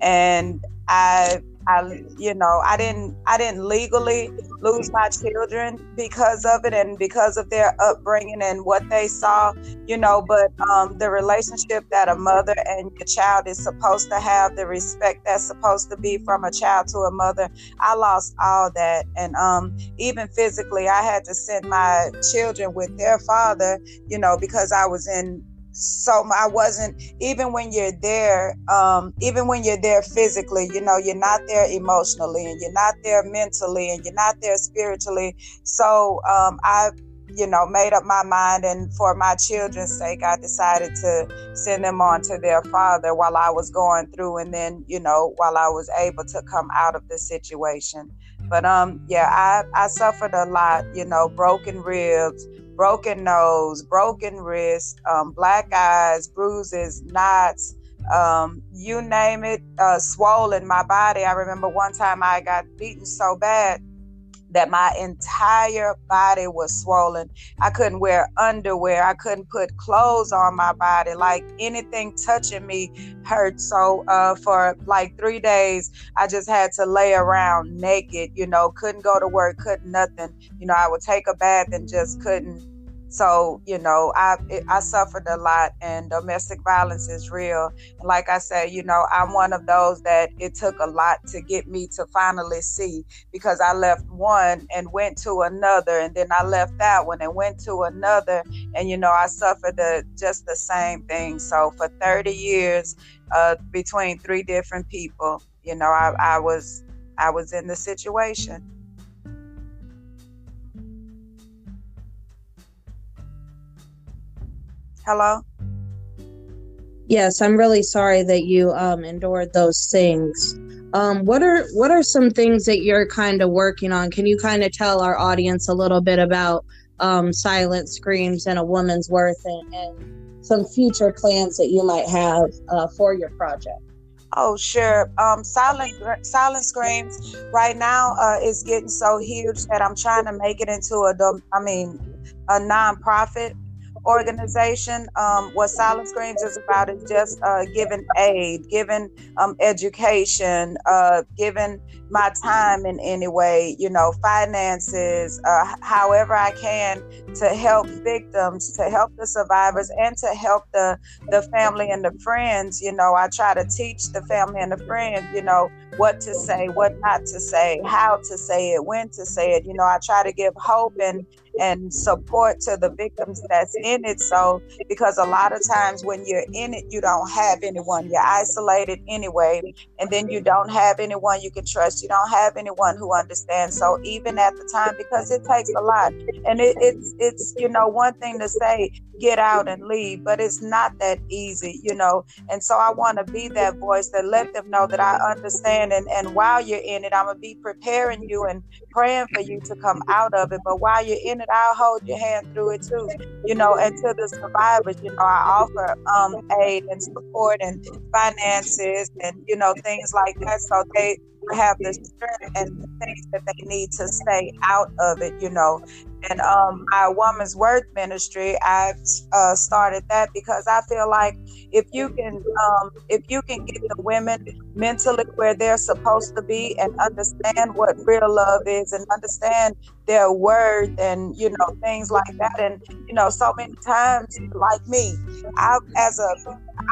S2: and I I, you know, I didn't, I didn't legally lose my children because of it and because of their upbringing and what they saw, you know. But um, the relationship that a mother and your child is supposed to have, the respect that's supposed to be from a child to a mother, I lost all that, and um, even physically, I had to send my children with their father, you know, because I was in so I wasn't even when you're there, um, even when you're there physically, you know, you're not there emotionally and you're not there mentally and you're not there spiritually. So um, I, you know, made up my mind, and for my children's sake, I decided to send them on to their father while I was going through, and then, you know, while I was able to come out of the situation. But um, yeah, I I suffered a lot, you know, broken ribs broken nose, broken wrist, um, black eyes, bruises, knots, um, you name it, uh, swollen my body. I remember one time I got beaten so bad that my entire body was swollen. I couldn't wear underwear. I couldn't put clothes on my body. Like anything touching me hurt. So uh, for like three days, I just had to lay around naked. You know, couldn't go to work, couldn't nothing. You know, I would take a bath and just couldn't so you know i i suffered a lot and domestic violence is real. And like i said you know i'm one of those that it took a lot to get me to finally see because i left one and went to another and then i left that one and went to another. And you know i suffered the just the same thing. So for 30 years uh, between three different people you know I, I was i was in the situation Hello?
S1: Yes, I'm really sorry that you um, endured those things. Um, what are what are some things that you're kind of working on? Can you kind of tell our audience a little bit about um, Silent Screams and a Woman's Worth and, and some future plans that you might have uh, for your project?
S2: Oh, sure. Um, Silent Silent Screams right now uh, is getting so huge that I'm trying to make it into a, I mean, a nonprofit organization. Um, what Silent Screams is about is just uh, giving aid, giving um, education, uh, giving my time in any way, you know, finances, uh, however I can to help victims, to help the survivors, and to help the the family and the friends. You know, I try to teach the family and the friends, you know, what to say, what not to say, how to say it, when to say it. You know, I try to give hope and and support to the victims that's in it. So, because a lot of times when you're in it, you don't have anyone. You're isolated anyway, and then you don't have anyone you can trust. You don't have anyone who understands. So, even at the time, because it takes a lot, and it, it's it's you know one thing to say get out and leave, but it's not that easy, you know. And so I want to be that voice that let them know that I understand. And, and while you're in it, I'm to be preparing you and praying for you to come out of it. But while you're in it, I'll hold your hand through it too, you know. And to the survivors, you know, I offer um, aid and support and finances and, you know, things like that. So they have the strength and the things that they need to stay out of it, you know And um, my woman's worth ministry, I uh, started that because I feel like if you can, um, if you can get the women mentally where they're supposed to be and understand what real love is and understand their worth and you know things like that. And you know so many times like me i as a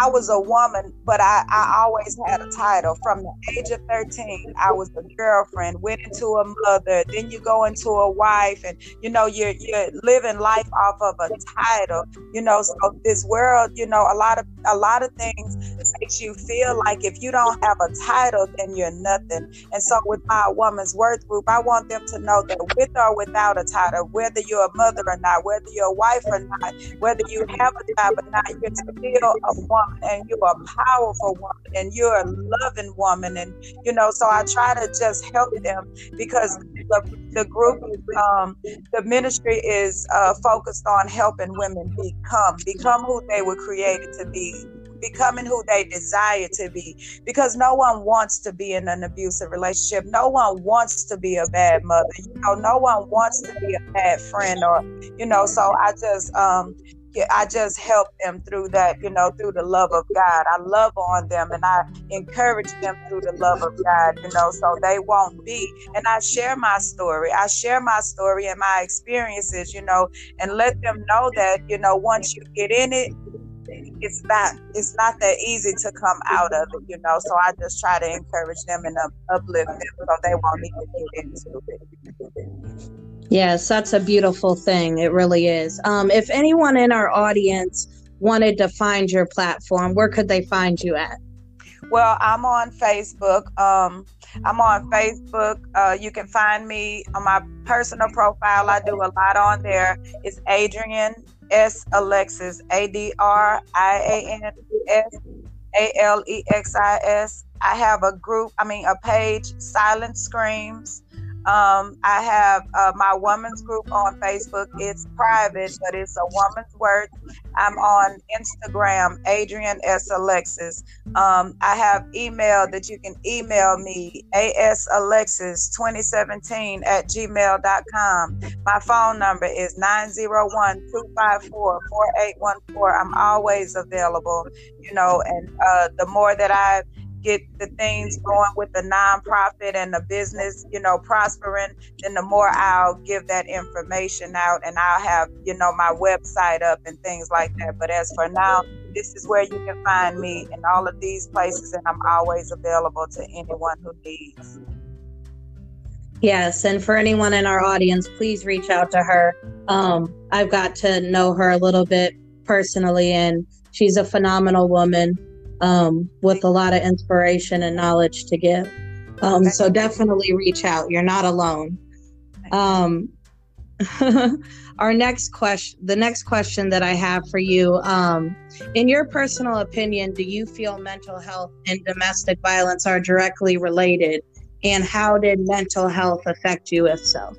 S2: I was a woman, but I, I always had a title. From the age of 13, I was a girlfriend, went into a mother, then you go into a wife, and you know, you're you're living life off of a title. You know, so this world, you know, a lot of a lot of things makes you feel like if you don't have a title, then you're nothing. And so with my woman's worth group, I want them to know that with or without a title, whether you're a mother or not, whether you're a wife or not, whether you have a job or not, you're still a woman and you're a powerful woman and you're a loving woman. And, you know, so I try to just help them because the, the group, um, the ministry is uh, focused on helping women become, become who they were created to be, becoming who they desire to be because no one wants to be in an abusive relationship no one wants to be a bad mother you know no one wants to be a bad friend or you know so i just um I just help them through that, you know, through the love of God. I love on them and I encourage them through the love of God, you know, so they won't be. And I share my story. I share my story and my experiences, you know, and let them know that, you know, once you get in it, it's not it's not that easy to come out of it, you know. So I just try to encourage them and uplift them so they won't need to get into it.
S1: Yes, that's a beautiful thing. It really is. Um, if anyone in our audience wanted to find your platform, where could they find you at?
S2: Well, I'm on Facebook. Um, I'm on Facebook. Uh, you can find me on my personal profile. I do a lot on there. It's Adrian S. Alexis, A D R I A N S A L E X I S. I have a group, I mean, a page, Silent Screams. Um, I have uh, my woman's group on Facebook. It's private, but it's a woman's worth. I'm on Instagram, Adrian S. Alexis. Um, I have email that you can email me, asalexis2017 at gmail.com. My phone number is 901 254 4814. I'm always available, you know, and uh, the more that I get the things going with the nonprofit and the business, you know, prospering, then the more I'll give that information out and I'll have, you know, my website up and things like that. But as for now, this is where you can find me in all of these places, and I'm always available to anyone who needs.
S1: Yes, and for anyone in our audience, please reach out to her. Um, I've got to know her a little bit personally, and she's a phenomenal woman um, with a lot of inspiration and knowledge to give. Um, so definitely reach out. You're not alone. Um, our next question, the next question that I have for you, um, in your personal opinion, do you feel mental health and domestic violence are directly related? And how did mental health affect you, if so?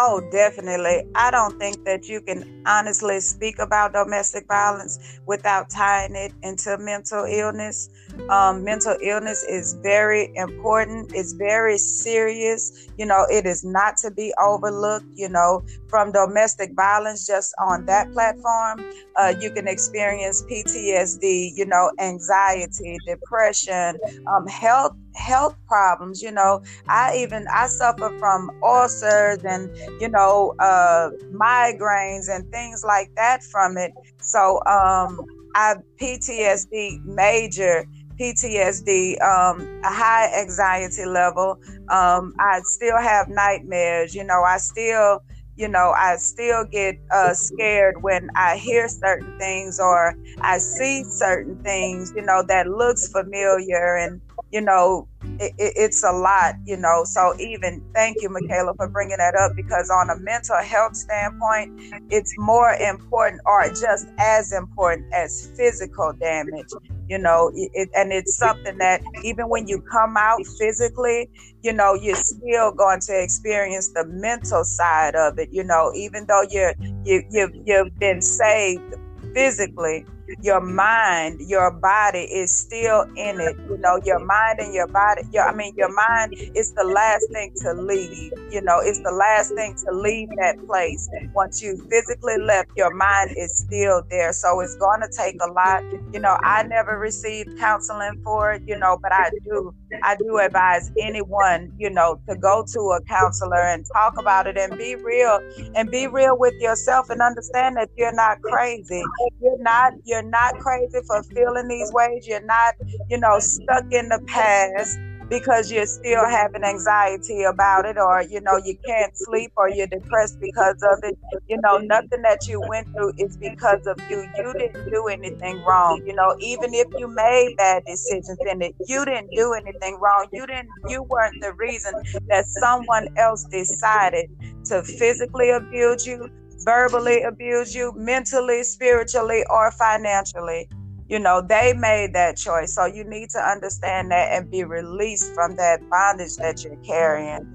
S2: Oh, definitely. I don't think that you can honestly speak about domestic violence without tying it into mental illness. Um, mental illness is very important, it's very serious. You know, it is not to be overlooked. You know, from domestic violence, just on that platform, uh, you can experience PTSD, you know, anxiety, depression, um, health health problems you know i even i suffer from ulcers and you know uh migraines and things like that from it so um i ptsd major PTSD, um, a high anxiety level. Um, I still have nightmares. You know, I still you know, I still get uh, scared when I hear certain things or I see certain things, you know, that looks familiar and, you know, it, it, it's a lot, you know. So even thank you, Michaela, for bringing that up because on a mental health standpoint, it's more important or just as important as physical damage you know it, and it's something that even when you come out physically you know you're still going to experience the mental side of it you know even though you're you, you you've been saved physically your mind, your body is still in it. You know, your mind and your body, your, I mean, your mind is the last thing to leave. You know, it's the last thing to leave that place. Once you physically left, your mind is still there. So it's going to take a lot. You know, I never received counseling for it, you know, but I do. I do advise anyone, you know, to go to a counselor and talk about it and be real and be real with yourself and understand that you're not crazy. You're not you're not crazy for feeling these ways. You're not, you know, stuck in the past because you're still having anxiety about it or you know you can't sleep or you're depressed because of it. You know nothing that you went through is because of you. You didn't do anything wrong. You know even if you made bad decisions in it you didn't do anything wrong. You didn't you weren't the reason that someone else decided to physically abuse you verbally abuse you mentally spiritually or financially you know they made that choice. So you need to understand that and be released from that bondage that you're carrying.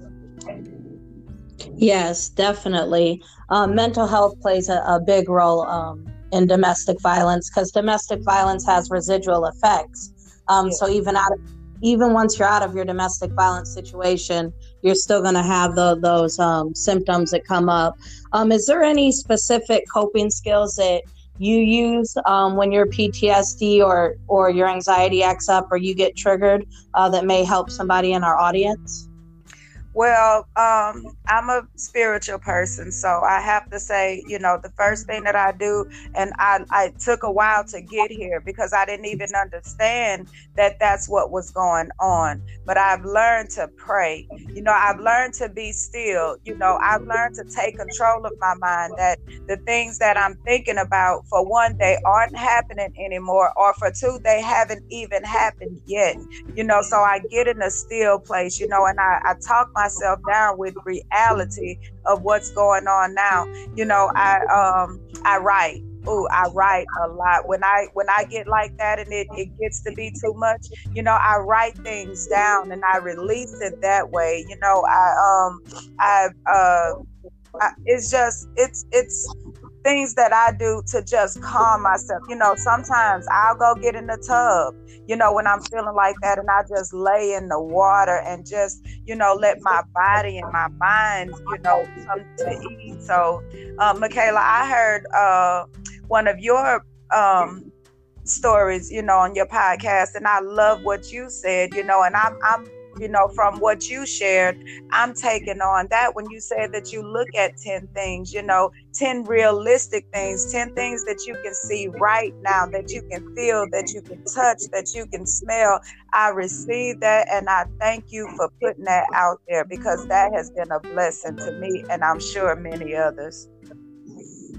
S1: Yes definitely. Um, mental health plays a, a big role um, in domestic violence because domestic violence has residual effects. Um, so even out of, even once you're out of your domestic violence situation you're still going to have the, those um, symptoms that come up. Um, is there any specific coping skills that you use um, when your PTSD or or your anxiety acts up or you get triggered uh, that may help somebody in our audience?
S2: Well, um, I'm a spiritual person, so I have to say, you know, the first thing that I do, and I, I took a while to get here because I didn't even understand that that's what was going on. But I've learned to pray. You know, I've learned to be still. You know, I've learned to take control of my mind that the things that I'm thinking about, for one, they aren't happening anymore, or for two, they haven't even happened yet. You know, so I get in a still place, you know, and I, I talk myself down with reality of what's going on now. You know, I um I write. Oh, I write a lot. When I when I get like that and it, it gets to be too much, you know, I write things down and I release it that way. You know, I um I uh I, it's just it's it's things that I do to just calm myself. You know, sometimes I'll go get in the tub, you know, when I'm feeling like that, and I just lay in the water and just, you know, let my body and my mind, you know, come to eat. So, uh, Michaela, I heard uh, one of your um, stories, you know, on your podcast, and I love what you said, you know, and I'm, I'm you know, from what you shared, I'm taking on that when you said that you look at 10 things, you know, 10 realistic things, 10 things that you can see right now, that you can feel, that you can touch, that you can smell. I receive that and I thank you for putting that out there because that has been a blessing to me and I'm sure many others.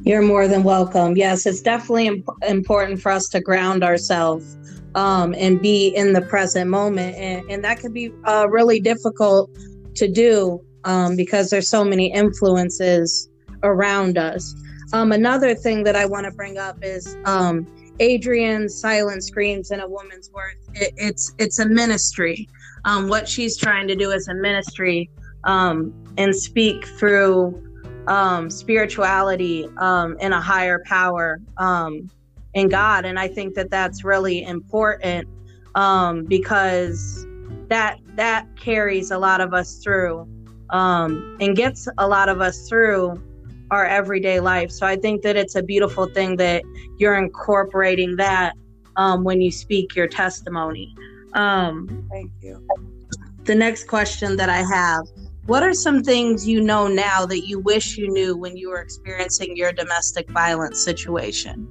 S1: You're more than welcome. Yes, it's definitely imp- important for us to ground ourselves um, and be in the present moment. And, and that can be uh, really difficult to do um, because there's so many influences around us. Um, another thing that I want to bring up is um, Adrian's silent screams in a woman's worth. It, it's it's a ministry. Um, what she's trying to do is a ministry um, and speak through um, spirituality um, and a higher power um, in God. And I think that that's really important um, because that that carries a lot of us through um, and gets a lot of us through our everyday life. So I think that it's a beautiful thing that you're incorporating that um, when you speak your testimony.
S2: Um, Thank you.
S1: The next question that I have what are some things you know now that you wish you knew when you were experiencing your domestic violence situation?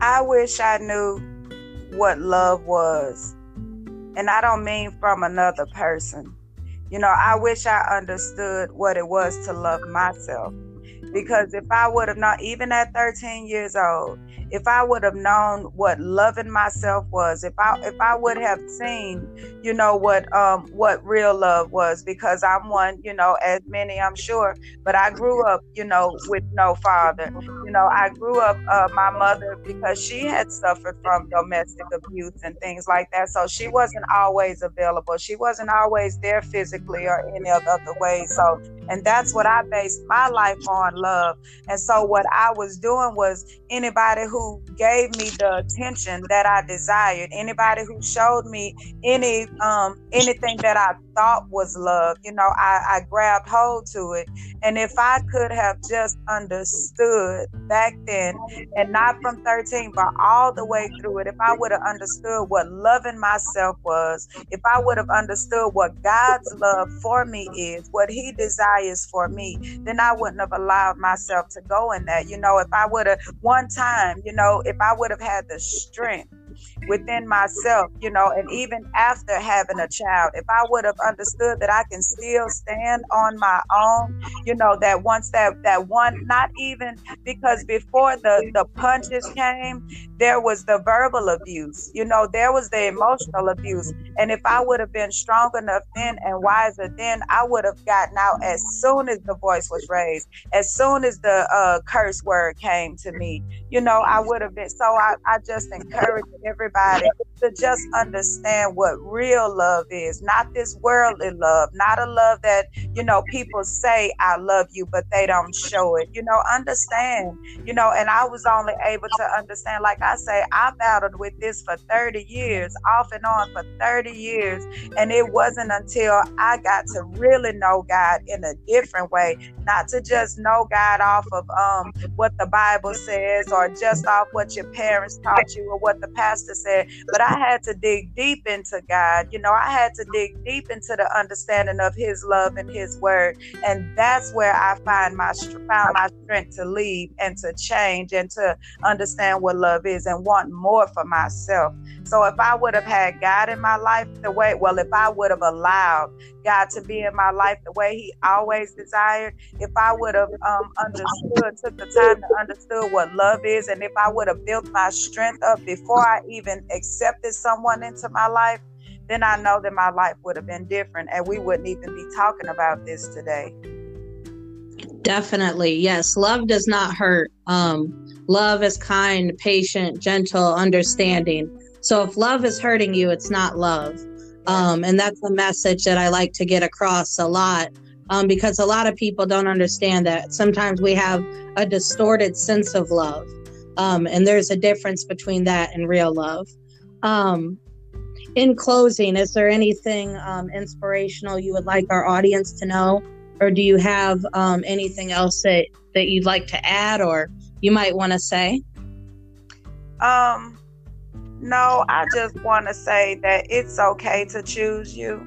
S2: I wish I knew what love was. And I don't mean from another person. You know, I wish I understood what it was to love myself. Because if I would have not, even at 13 years old, if I would have known what loving myself was, if I if I would have seen, you know, what um what real love was, because I'm one, you know, as many I'm sure, but I grew up, you know, with no father. You know, I grew up uh, my mother because she had suffered from domestic abuse and things like that, so she wasn't always available. She wasn't always there physically or any other way. So, and that's what I based my life on love. And so what I was doing was anybody who gave me the attention that I desired, anybody who showed me any um anything that I thought was love, you know, I, I grabbed hold to it. And if I could have just understood back then, and not from 13, but all the way through it, if I would have understood what loving myself was, if I would have understood what God's love for me is, what He desires for me, then I wouldn't have allowed myself to go in that. You know, if I would have, one time, you know, if I would have had the strength within myself, you know, and even after having a child, if I would have understood that I can still stand on my own, you know, that once that that one, not even because before the the punches came, there was the verbal abuse, you know, there was the emotional abuse, and if I would have been strong enough then and wiser then, I would have gotten out as soon as the voice was raised, as soon as the uh, curse word came to me, you know, I would have been. So I, I just encourage everybody to just understand what real love is, not this worldly love, not a love that, you know, people say, I love you, but they don't show it. You know, understand, you know, and I was only able to understand, like I say, I battled with this for 30 years, off and on for 30 years. And it wasn't until I got to really know God in a different way, not to just know God off of um, what the Bible says or just off what your parents taught you or what the pastor said, but I had to dig deep into God. You know, I had to dig deep into the understanding of His love and His word, and that's where I find my found my strength to leave and to change and to understand what love is and want more for myself. So if I would have had God in my life the way, well, if I would have allowed God to be in my life the way He always desired, if I would have um, understood, took the time to understood what love is, and if I would have built my strength up before I even accepted someone into my life, then I know that my life would have been different, and we wouldn't even be talking about this today.
S1: Definitely, yes. Love does not hurt. Um, love is kind, patient, gentle, understanding. So if love is hurting you, it's not love. Um, and that's a message that I like to get across a lot um, because a lot of people don't understand that sometimes we have a distorted sense of love. Um, and there's a difference between that and real love. Um, in closing, is there anything um, inspirational you would like our audience to know? Or do you have um, anything else that, that you'd like to add or you might want to say?
S2: Um, no, I just want to say that it's okay to choose you.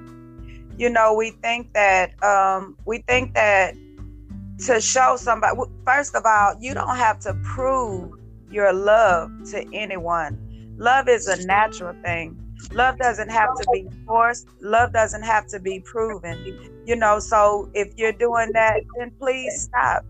S2: You know, we think that um, we think that to show somebody. First of all, you don't have to prove your love to anyone. Love is a natural thing. Love doesn't have to be forced. Love doesn't have to be proven. You know, so if you're doing that, then please stop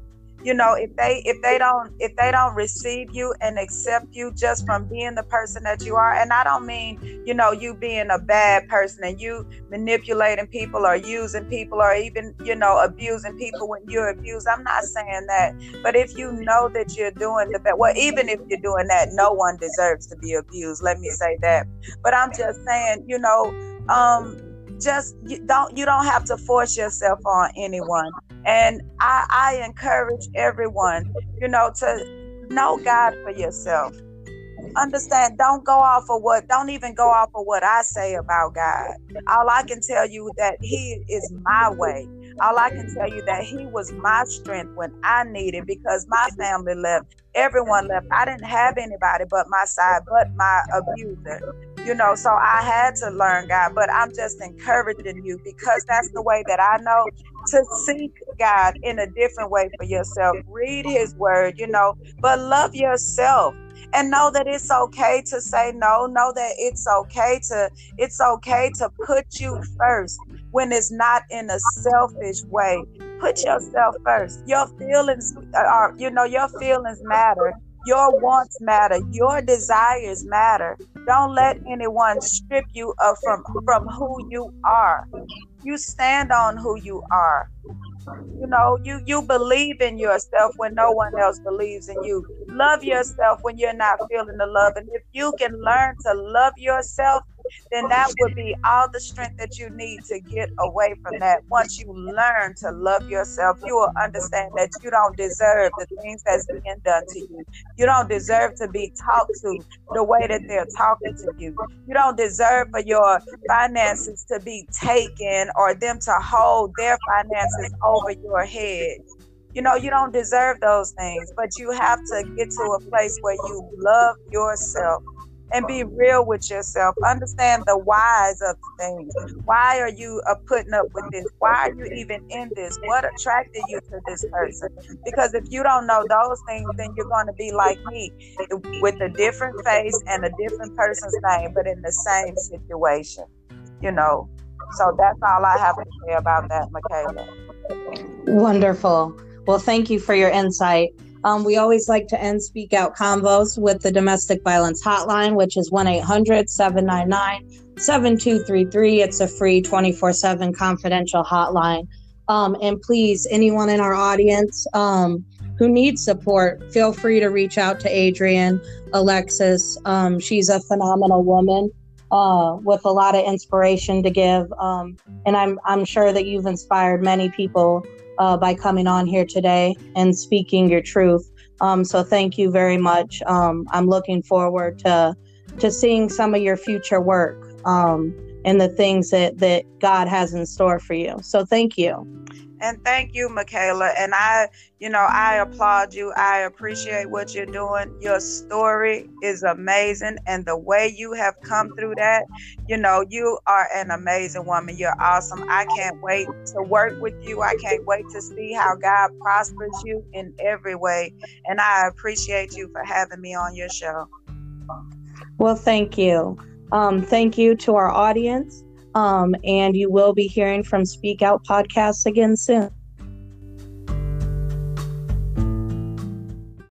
S2: you know if they if they don't if they don't receive you and accept you just from being the person that you are and i don't mean you know you being a bad person and you manipulating people or using people or even you know abusing people when you're abused i'm not saying that. But if you know that you're doing the best well even if you're doing that no one deserves to be abused let me say that. But i'm just saying you know um just you don't you don't have to force yourself on anyone and I, I encourage everyone, you know, to know God for yourself. Understand, don't go off of what, don't even go off of what I say about God. All I can tell you that He is my way. All I can tell you that He was my strength when I needed because my family left. Everyone left. I didn't have anybody but my side, but my abuser you know so i had to learn god but i'm just encouraging you because that's the way that i know to seek god in a different way for yourself. Read his word you know but love yourself and know that it's okay to say no. Know that it's okay to it's okay to put you first when it's not in a selfish way. Put yourself first. Your feelings are you know your feelings matter your wants matter. Your desires matter. Don't let anyone strip you of from from who you are. You stand on who you are. You know, you you believe in yourself when no one else believes in you. Love yourself when you're not feeling the love. And if you can learn to love yourself, then that would be all the strength that you need to get away from that. Once you learn to love yourself, you will understand that you don't deserve the things that's being done to you. You don't deserve to be talked to the way that they're talking to you. You don't deserve for your finances to be taken or them to hold their finances over your head you know, you don't deserve those things, but you have to get to a place where you love yourself and be real with yourself. Understand the whys of things. Why are you uh, putting up with this? Why are you even in this? What attracted you to this person? Because if you don't know those things, then you're going to be like me with a different face and a different person's name, but in the same situation, you know. So that's all I have to say about that, Michaela.
S1: Wonderful. Well, thank you for your insight. Um, we always like to end Speak Out Convos with the Domestic Violence Hotline, which is 1 800 799 7233. It's a free 24 7 confidential hotline. Um, and please, anyone in our audience um, who needs support, feel free to reach out to Adrian, Alexis. Um, she's a phenomenal woman uh, with a lot of inspiration to give. Um, and I'm, I'm sure that you've inspired many people uh, by coming on here today and speaking your truth. Um, so thank you very much. Um, I'm looking forward to to seeing some of your future work um, and the things that that God has in store for you. So thank you.
S2: And thank you, Michaela. And I, you know, I applaud you. I appreciate what you're doing. Your story is amazing. And the way you have come through that, you know, you are an amazing woman. You're awesome. I can't wait to work with you. I can't wait to see how God prospers you in every way. And I appreciate you for having me on your show.
S1: Well, thank you. Um, thank you to our audience. Um, and you will be hearing from Speak Out podcasts again soon.